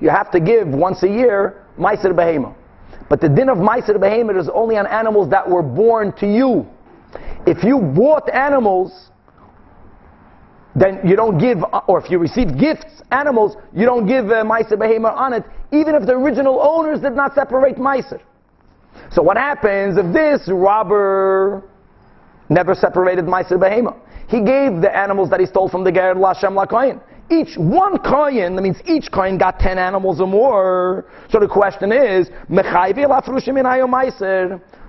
you have to give once a year Meiser Behema. But the din of Meiser Behema is only on animals that were born to you. If you bought animals then you don't give, or if you receive gifts, animals, you don't give uh, Meiser Behema on it, even if the original owners did not separate Meiser. So what happens if this robber never separated Meiser Behema? He gave the animals that he stole from the Ger Lashem Lakoyin. Each one coin, that means each coin got ten animals or more. So the question is,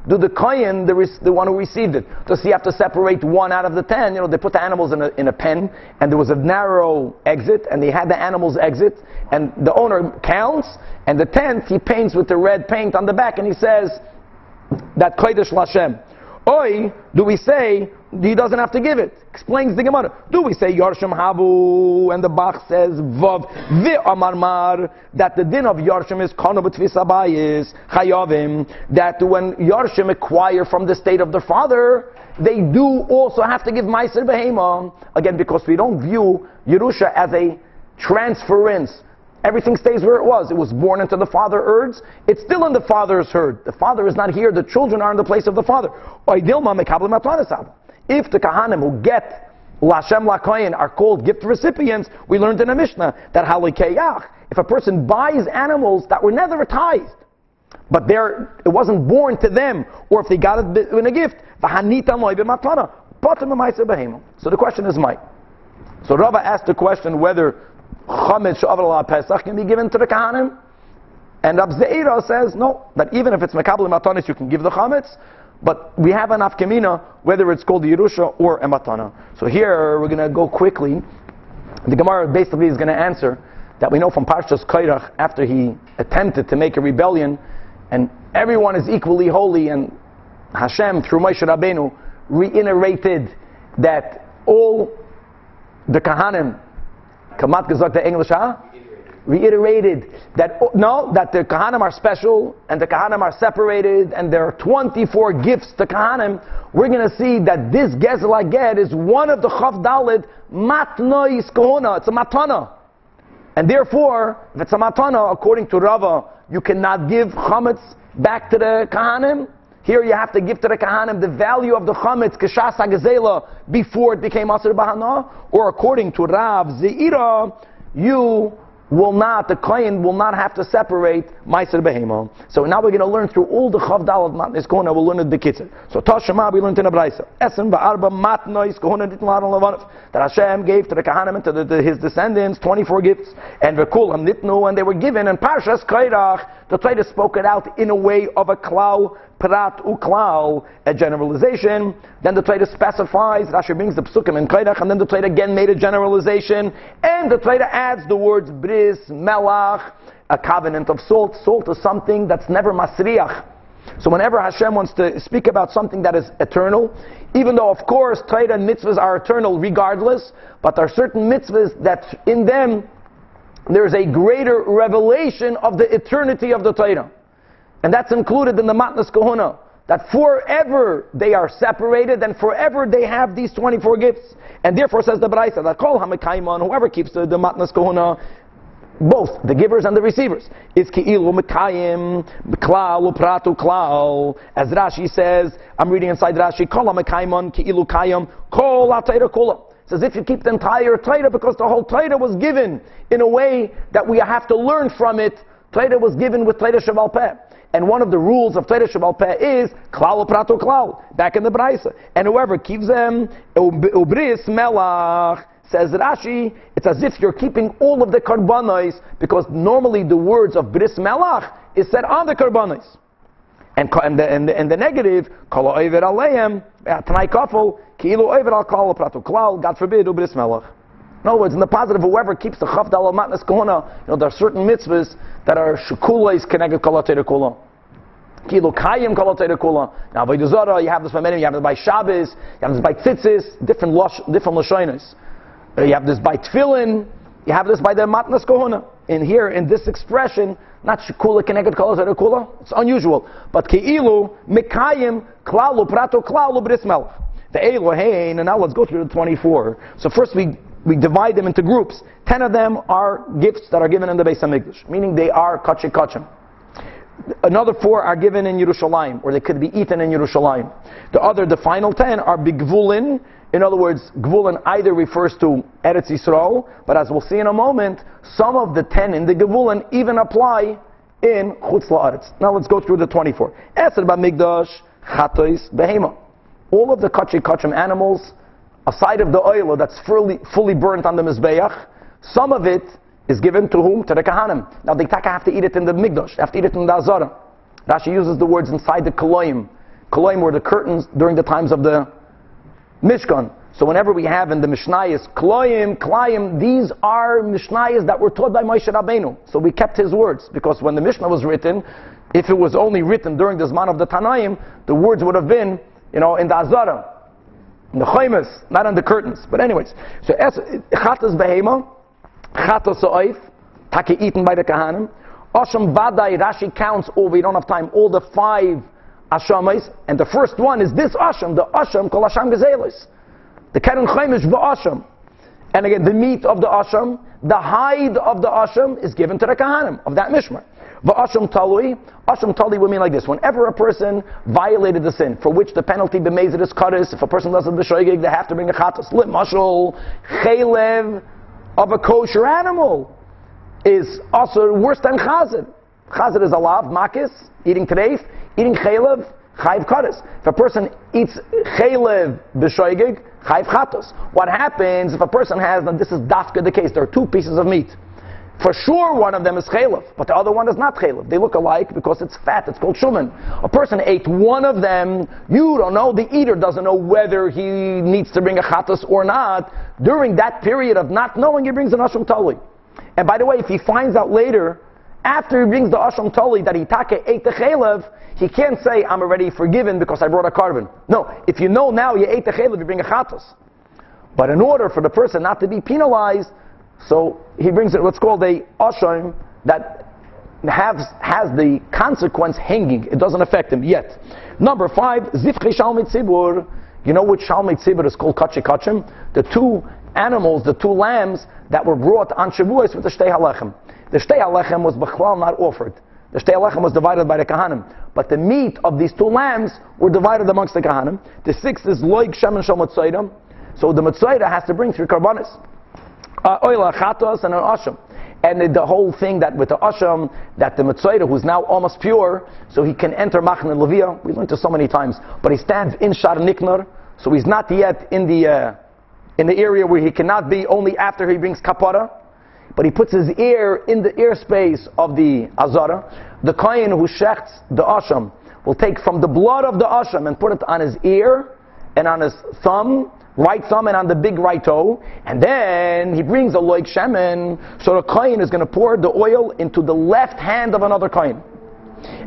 Do the kohen, the, the one who received it, does he have to separate one out of the ten? You know, they put the animals in a, in a pen, and there was a narrow exit, and they had the animals exit, and the owner counts, and the tenth he paints with the red paint on the back, and he says that kodesh lashem. Oi, do we say he doesn't have to give it? Explains the Gemara. Do we say Yarshim Habu and the Bach says Vav Vi Amarmar that the din of Yarshim is Kono B'Tvis Chayavim that when Yarshim acquire from the state of the father, they do also have to give Meiser Behema again because we don't view Yerusha as a transference Everything stays where it was. It was born into the father herds. It's still in the father's herd. The father is not here. The children are in the place of the father. If the kahanim who get Lashem Lakoyin are called gift recipients, we learned in a Mishnah that halikeyach, if a person buys animals that were never tithed, but it wasn't born to them, or if they got it in a gift, so the question is, Mike. So Rava asked the question whether chametz she'avar Pesach can be given to the kahanim. And Rab Zeira says no, that even if it's mekabel matanis, you can give the chametz. But we have an afkamina whether it's called the Yerusha or a matana. So here we're going to go quickly. The Gemara basically is going to answer that we know from Parshas Kairach after he attempted to make a rebellion, and everyone is equally holy, and Hashem through Moshe Rabbeinu reiterated that all the kahanim Kamat gesagt der English? Reiterated that oh, no, that the Kahanim are special and the Kahanim are separated and there are 24 gifts to Kahanim. We're going to see that this Gezel Ager is one of the Chav Dalit Matnois Kohona. It's a matana. And therefore, if it's a matana, according to Rava, you cannot give chametz back to the Kahanim. Here you have to give to the Kahanim the value of the Chametz, Keshas HaGazela, before it became Asr Bahana, or according to Rav Zeira, you will not, the Kohen will not have to separate Meiser Behema. So now we're going to learn through all the Chavdal of Matnes Kohana, we'll learn it Bekitzer. So Tashema, we learned in a Braisa. Esen Ba'arba Matnois Kohana Nitlan Levanov. That Hashem gave to the Kahanim and to the, the, his descendants 24 gifts. And Vekulam Nitnu, and they were given. And Parshas Kairach, the Torah spoke it out in a way of a klau prat uklal, a generalization. Then the Torah specifies, Rashi brings the psukim in Kairach, and then the Torah again made a generalization. And the Torah adds the words bris, melach, a covenant of salt. Salt is something that's never masriach. So whenever Hashem wants to speak about something that is eternal, even though of course Torah and mitzvahs are eternal regardless, but there are certain mitzvahs that in them there's a greater revelation of the eternity of the Torah. And that's included in the Matnas Kohuna. That forever they are separated and forever they have these 24 gifts. And therefore says the Braisa that call Hamakaiman, whoever keeps the, the Matnas Kohuna, both the givers and the receivers. Is ki'ilu mekayim klal upratu klal. As Rashi says, I'm reading inside Rashi, kol mekayimon ki'ilu kayim kol kula. It's as if you keep the entire Torah because the whole Torah was given in a way that we have to learn from it. Torah was given with Torah Shabal Peh. And one of the rules of Torah Shabal Peh is klal upratu klal. Back in the Braisa. And whoever keeps them, ubris melach, Says Rashi, it's as if you're keeping all of the karbanos because normally the words of bris melach is said on the karbanos. And, and, the, and, the, and the negative, kol oiver aleim, eh, tanai kafel, ki'ilu oiver al kol pratu klal, God forbid, ubris melach. In other words, in the positive, whoever keeps the chav dal matnas kohuna, you know, there are certain mitzvahs that are shukulais connected kol kula. Kilo kayim kol kula. Now, by you have this by many, you have this by Shabbos, you have this by tzitzis, different, different lashonis. You have this by tefillin, you have this by the matnas kohuna. In here, in this expression, not shikula connected kala kula, it's unusual. But keilu mikayim klalu prato klalu bris melech. The Elohein, and now let's go through the 24. So first we, we divide them into groups. Ten of them are gifts that are given in the Beis HaMikdash, meaning they are kachik kachim. Another four are given in Yerushalayim, or they could be eaten in Yerushalayim. The other, the final ten, are bigvulin, in other words, Gvulin either refers to Eretz Yisrael, but as we'll see in a moment, some of the ten in the Gvulin even apply in Chutz La'aretz. Now let's go through the 24. Eser Migdash, Chatois, Behema. All of the Kachi Kachim animals, aside of the oil that's fully, fully burnt on the Mizbeach, some of it is given to whom? To the Kahanim. Now they have to eat it in the Migdash, they have to eat it in the Azara. Rashi uses the words inside the Koloim. Koloim were the curtains during the times of the Mishkan. So whenever we have in the Mishnayos, Kloim, Klayim, these are Mishnayos that were taught by Moshe Rabbeinu. So we kept his words, because when the Mishnah was written, if it was only written during the Zman of the Tanaim, the words would have been, you know, in the Azara, in the Chaimas, not on the curtains. But anyways, so Chatas Behema, Chatas Sa'if, Taki eaten by the Kahanim, Osham Vadai, Rashi counts all, we don't have time, all the five Ashamais, and the first one is this Asham, the Asham called Asham Gazelis. The Keren Chaimish Asham. And again, the meat of the Asham, the hide of the Asham is given to the Kahanim of that Mishmar. Asham Talui, Asham Talui would mean like this. Whenever a person violated the sin, for which the penalty b'mezid is karis, if a person does it b'shoigig, they have to bring a chatas. Lit mashal, chaylev of a kosher animal is also worse than chazid. Chazid is alav, makis, eating treif eating chaylev, chayv kares. If a person eats chaylev b'shoigig, chayv chatos. What happens if a person has, and this is dafka the case, there are two pieces of meat. For sure, one of them is chaylev, but the other one is not chaylev. They look alike because it's fat. It's called shuman. A person ate one of them. You don't know. The eater doesn't know whether he needs to bring a chatos or not. During that period of not knowing, he brings an asham talui. And by the way, if he finds out later, after he brings the asham talui that he take ate the chaylev, he can't say, I'm already forgiven because I brought a carbon. No, if you know now you ate the chaylev, you bring a chatos. But in order for the person not to be penalized, so he brings it what's called a asham that has, has the consequence hanging. It doesn't affect him yet. Number five, zifchi shalmit tzibur. You know which shalmit tzibur is called kachi kachim? The two animals, the two lambs that were brought on Shavuos with the shtei halechem. The shtei halechem was b'chlal not offered. The shtei was divided by the kahanim, but the meat of these two lambs were divided amongst the kahanim. The sixth is loig shem and So the mitzayda has to bring three karbanis, uh, oil chatos and an asham. And the whole thing that with the asham, that the mitzayda who's now almost pure, so he can enter machne levia. We learned this so many times, but he stands in sha'ar Nikanor, so he's not yet in the uh, in the area where he cannot be only after he brings kapara but he puts his ear in the airspace of the azara. The kohen who shechts the asham will take from the blood of the asham and put it on his ear and on his thumb, right thumb and on the big right toe, and then he brings a loik shemen. So the kohen is going to pour the oil into the left hand of another kohen.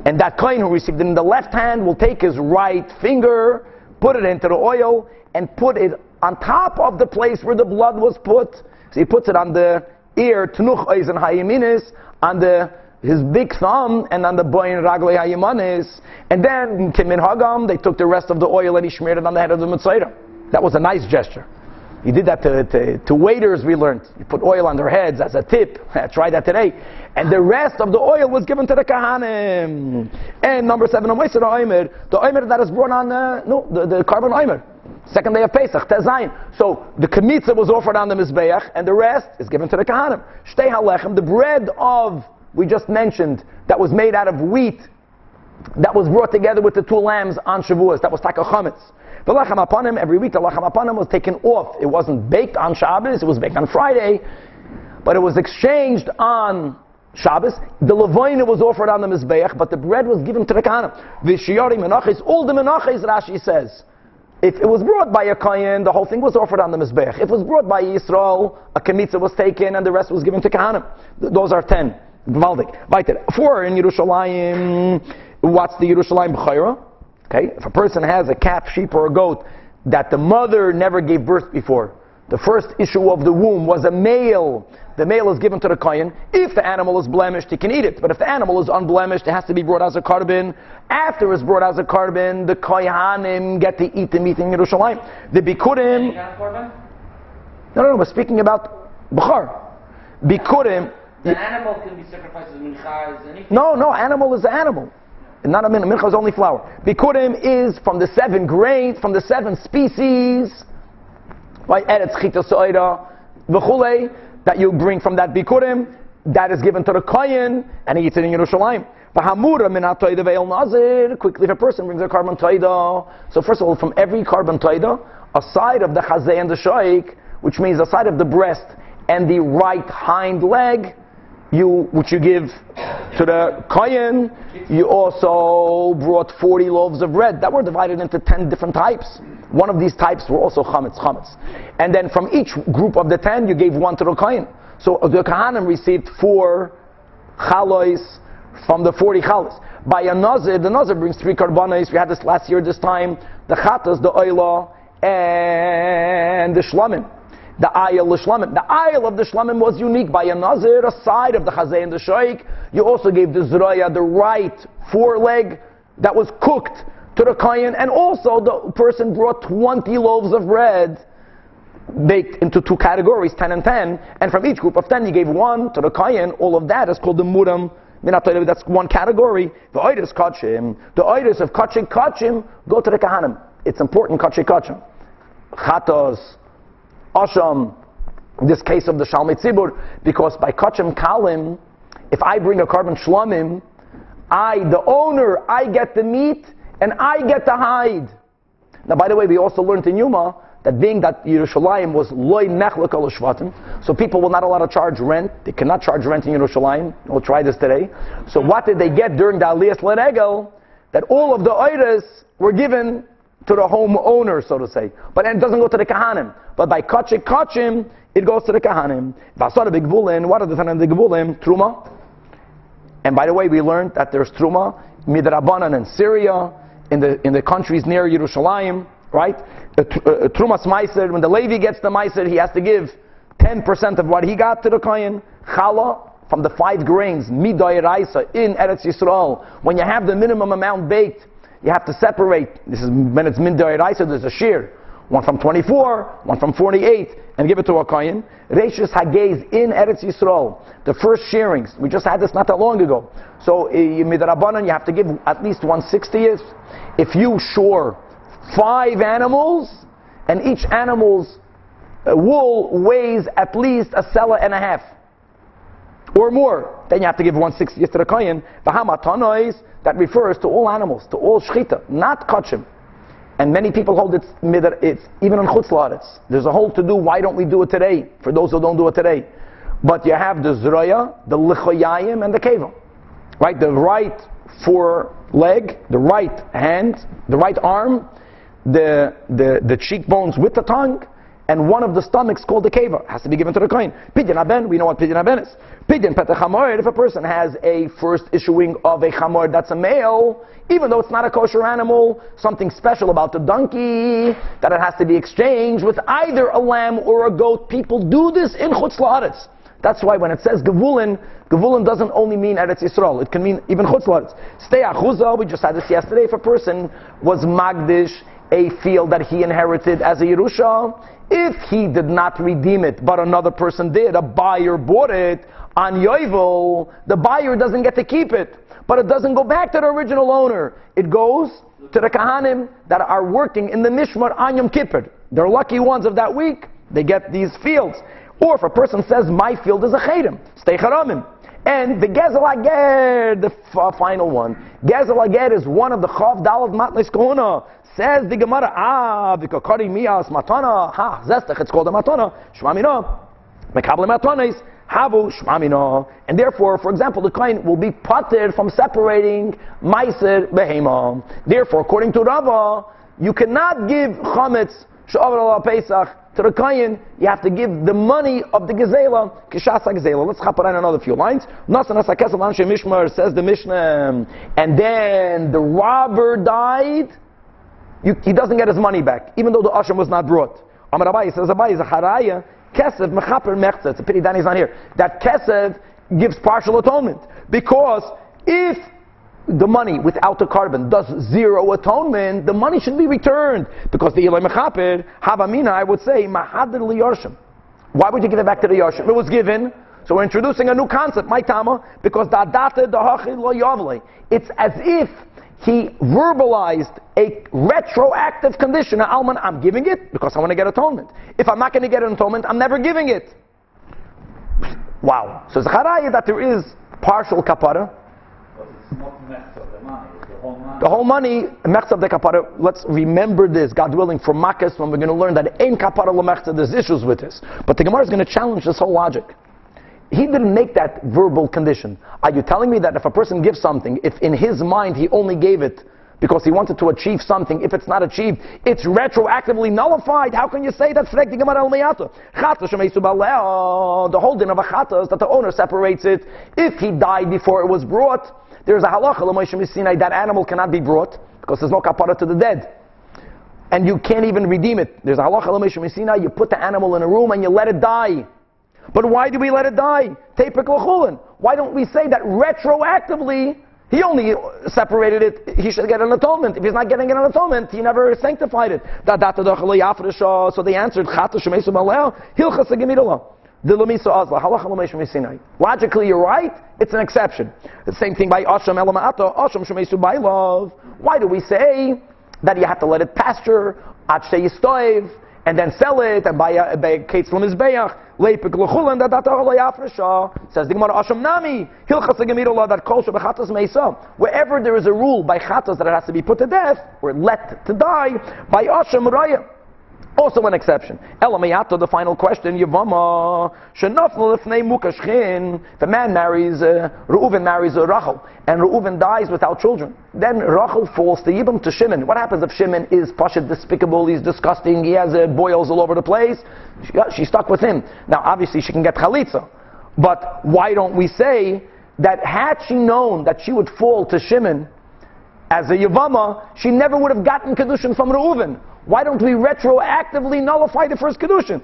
And that kohen who received it in the left hand will take his right finger, put it into the oil, and put it on top of the place where the blood was put. So he puts it on the ear, Tnuch Eisen Hayiminis, on the his big thumb and on the boyin ragle hayimanis, and then kimin hagam. They took the rest of the oil and he smeared it on the head of the mitzvah. That was a nice gesture. He did that to, to, to, waiters, we learned. You put oil on their heads as a tip. [laughs] Try that today. And the rest of the oil was given to the kahanim. And number seven, the oimer, the oimer that is brought on the, no, the, the carbon oimer. Second day of Pesach, Tezayin. So the kmitza was offered on the Mizbeach, and the rest is given to the Kahanim. Shtei halechem, the bread of, we just mentioned, that was made out of wheat, that was brought together with the two lambs on Shavuos, that was taka chametz. The lechem hapanim, every week the lechem hapanim was taken off. It wasn't baked on Shabbos, it was baked on Friday, but it was exchanged on Shabbos. The levoina was offered on the Mizbeach, but the bread was given to the Kahanim. The Shiori Menachis, all the Menachis, Rashi says, if it was brought by a Kayan, the whole thing was offered on the Mizbech. If it was brought by Yisrael, a Kemitza was taken and the rest was given to Kahanim. Those are ten. Valdik. Weiter. Four in Yerushalayim. What's the Yerushalayim B'chayra? Okay. If a person has a calf, sheep, or a goat that the mother never gave birth before, the first issue of the womb was a male. The male is given to the kohen. If the animal is blemished, he can eat it. But if the animal is unblemished, it has to be brought as a carbon. After it's brought as a carbon, the kohanim get to eat the meat in Yerushalayim. The bikurim. No, no, no. We're speaking about bchar. Bikurim. The animal can be sacrificed as mincha as anything. No, no. Animal is an animal. Not a mincha. Mincha is only flour. Bikurim is from the seven grains, from the seven species right? Eretz chita soira, v'chulei, that you bring from that bikurim, that is given to the kohen, and he eats it in Yerushalayim. V'hamura min ve'el nazir, quickly if a person brings a carbon toida. So first of all, from every carbon toida, a side of the chazeh and the shoik, which means a side of the breast and the right hind leg, you, which you give to the kohen, you also brought 40 loaves of bread that were divided into 10 different types. One of these types were also chametz, chametz. And then from each group of the 10, you gave one to the kohen. So the Kohanim received four chalois from the 40 chalos. By a nazir, the nazir brings three karbanos. We had this last year, this time. The chatas, the oila, and the shlamim the ayil the shlamim. The ayil of the shlamim was unique by a nazir, a side of the chazay and the shaykh. You also gave the zroya the right foreleg that was cooked to the kayan, and also the person brought 20 loaves of bread baked into two categories, 10 and 10, and from each group of 10 you gave one to the kayan. All of that is called the muram. That's one category. The itis kachim, the itis of kachim kachim, go to the kahanim. It's important kachim kachim. Chatos, Asham, this case of the Shalmei Tzibur, because by Kachem Kalim, if I bring a carbon shlamim, I, the owner, I get the meat and I get the hide. Now, by the way, we also learned in Yoma that being that Yerushalayim was loy nechlek al shvatim, so people were not allowed to charge rent. They cannot charge rent in Yerushalayim. We'll try this today. So what did they get during the Aliyas Leregel? That all of the iris were given to the home owner, so to say. But it doesn't go to the kahanim. But by kachik kachim, it goes to the kahanim. Vasara b'gvulin, what are the of the gvulin? Truma. And by the way, we learned that there's truma midrabanan in Syria, in the in the countries near Yerushalayim, right? Truma meiser. When the Levi gets the meiser, he has to give 10% of what he got to the kohen. Chala from the five grains, miday raisa in Eretz Yisrael. When you have the minimum amount baked you have to separate. This is when it's min so there's a shear. One from 24, one from 48, and give it to a kohen. Reishis Hagez in Eretz Yisrael. The first shearings. We just had this not that long ago. So, midrabanan, you have to give at least 160th. If you shore five animals, and each animal's uh, wool weighs at least a seller and a half or more, then you have to give 160th to the kohen. Bahamatanois, that refers to all animals, to all shchita, not kachim. And many people hold it's, it's even on chutz There's a whole to do. Why don't we do it today? For those who don't do it today, but you have the zroya, the lichoyayim, and the keva. Right, the right fore leg, the right hand, the right arm, the the the cheekbones with the tongue, and one of the stomachs called the keva has to be given to the coin. Pidyon aben, we know what pidyon aben is. Pidyon peter chamor, if a person has a first issuing of a chamor that's a male, even though it's not a kosher animal, something special about the donkey, that it has to be exchanged with either a lamb or a goat. People do this in chutz la'aretz. That's why when it says Gevulin, Gevulin doesn't only mean Eretz Yisrael. It can mean even Chutz La'aretz. Stay achuzah, we just had this yesterday. If a person was Magdish, a field that he inherited as a Yerusha, if he did not redeem it, but another person did, a buyer bought it on Yovel, the buyer doesn't get to keep it. But it doesn't go back to the original owner. It goes to the Kahanim that are working in the Mishmar on Yom Kippur. They're lucky ones of that week. They get these fields. Or if a person says, my field is a chedim, stay charamim. And the Gezel Ager, the f- final one. Gezel Ager is one of the Chav Matnes Kohuna. Says the Gemara, ah, the Kokari Mias Matana, ha, Zestach, it's called a Matana, Shmamina, Mekable Matanes, Havu Shmamina. And therefore, for example, the coin will be potted from separating Meiser Behema. Therefore, according to Rava, you cannot give Chametz, Shavar Allah Pesach, to the Kayin, you have to give the money of the Gezela, Kishasa Gezela. Let's hop on another few lines. Nasa Nasa Kesel Anshe Mishmar says the Mishnah, and then the robber died, you, he doesn't get his money back, even though the Asham was not brought. Amar Abai says Abai is a Haraya, Kesev Mechaper Mechza. It's a pity Danny's not here. That Kesev gives partial atonement. Because if the money without the carbon does zero atonement, the money should be returned. Because the Eloi Mechaper, Havamina, I would say, Mahadir Liyorshim. Why would you give it back to the Yorshim? It was given. So we're introducing a new concept, my Tama, because the Adata the Hachid Lo. It's as if he verbalized a retroactive condition. Alman, I'm giving it because I want to get atonement. If I'm not going to get an atonement, I'm never giving it. Wow. So Charaya that there is partial kapara. The money, the whole money. The whole money, kapara, let's remember this, God willing, for Makkah, when we're going to learn that ain't kapara lemechza, there's issues with this. But the Gemara is going to challenge this whole logic. He didn't make that verbal condition. Are you telling me that if a person gives something, if in his mind he only gave it because he wanted to achieve something, if it's not achieved, it's retroactively nullified? How can you say that? The whole din of a chata is that the owner separates it. If he died before it was brought, there's a halacha that animal cannot be brought because there's no kapara to the dead. And you can't even redeem it. There's a halacha Sinai. You put the animal in a room and you let it die. But why do we let it die? Tepik l'chulin. Why don't we say that retroactively he only separated it, he should get an atonement. If he's not getting an atonement, he never sanctified it. So they answered, Logically, you're right. It's an exception. The same thing by Asham Elama'ata, Asham Shemesu love. Why do we say that you have to let it pasture, Ache Yistoiv, and then sell it and buy a kates from bayach that that all yafresha says the Gemara Asham Nami hilchas gemirullah that kol shebechatas meisa wherever there is a rule by chatas that it has to be put to death or let to die by Asham Raya. Also an exception. Elamiyato, the final question, Yavama, Shenaflu lifnei mukashchin. If a man marries, uh, Reuven marries uh, Rachel, and Reuven dies without children, then Rachel falls to Yibam to Shimon. What happens if Shimon is Pashit despicable, he's disgusting, he has uh, boils all over the place? She, she's stuck with him. Now, obviously, she can get Chalitza. But why don't we say that had she known that she would fall to Shimon as a Yavama, she never would have gotten Kedushin from Reuven. Why don't we retroactively nullify the first kedushin?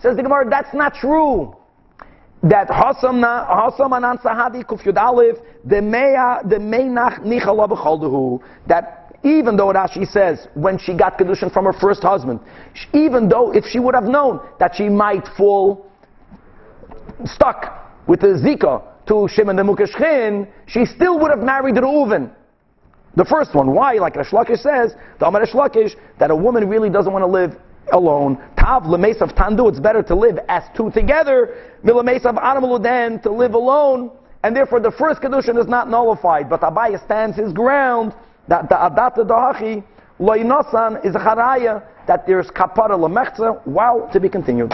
Says the Gemara, that's not true. That Hasam Hasam Anan Sahadi Kufyud Aleph that even though Rashi says when she got kedushin from her first husband, even though if she would have known that she might fall stuck with the Zika to Shimon the Mukashchin, she still would have married Reuven. The first one, why? Like Resh Lakish says, the Amar Resh Lakish, that a woman really doesn't want to live alone. Tav lemes of tandu, it's better to live as two together. Milames of animaluden, to live alone. And therefore the first kedushin is not nullified. But Abaya stands his ground that the adata dahachi loinasan is a charaya that there's kapara lemechza. Wow, to be continued.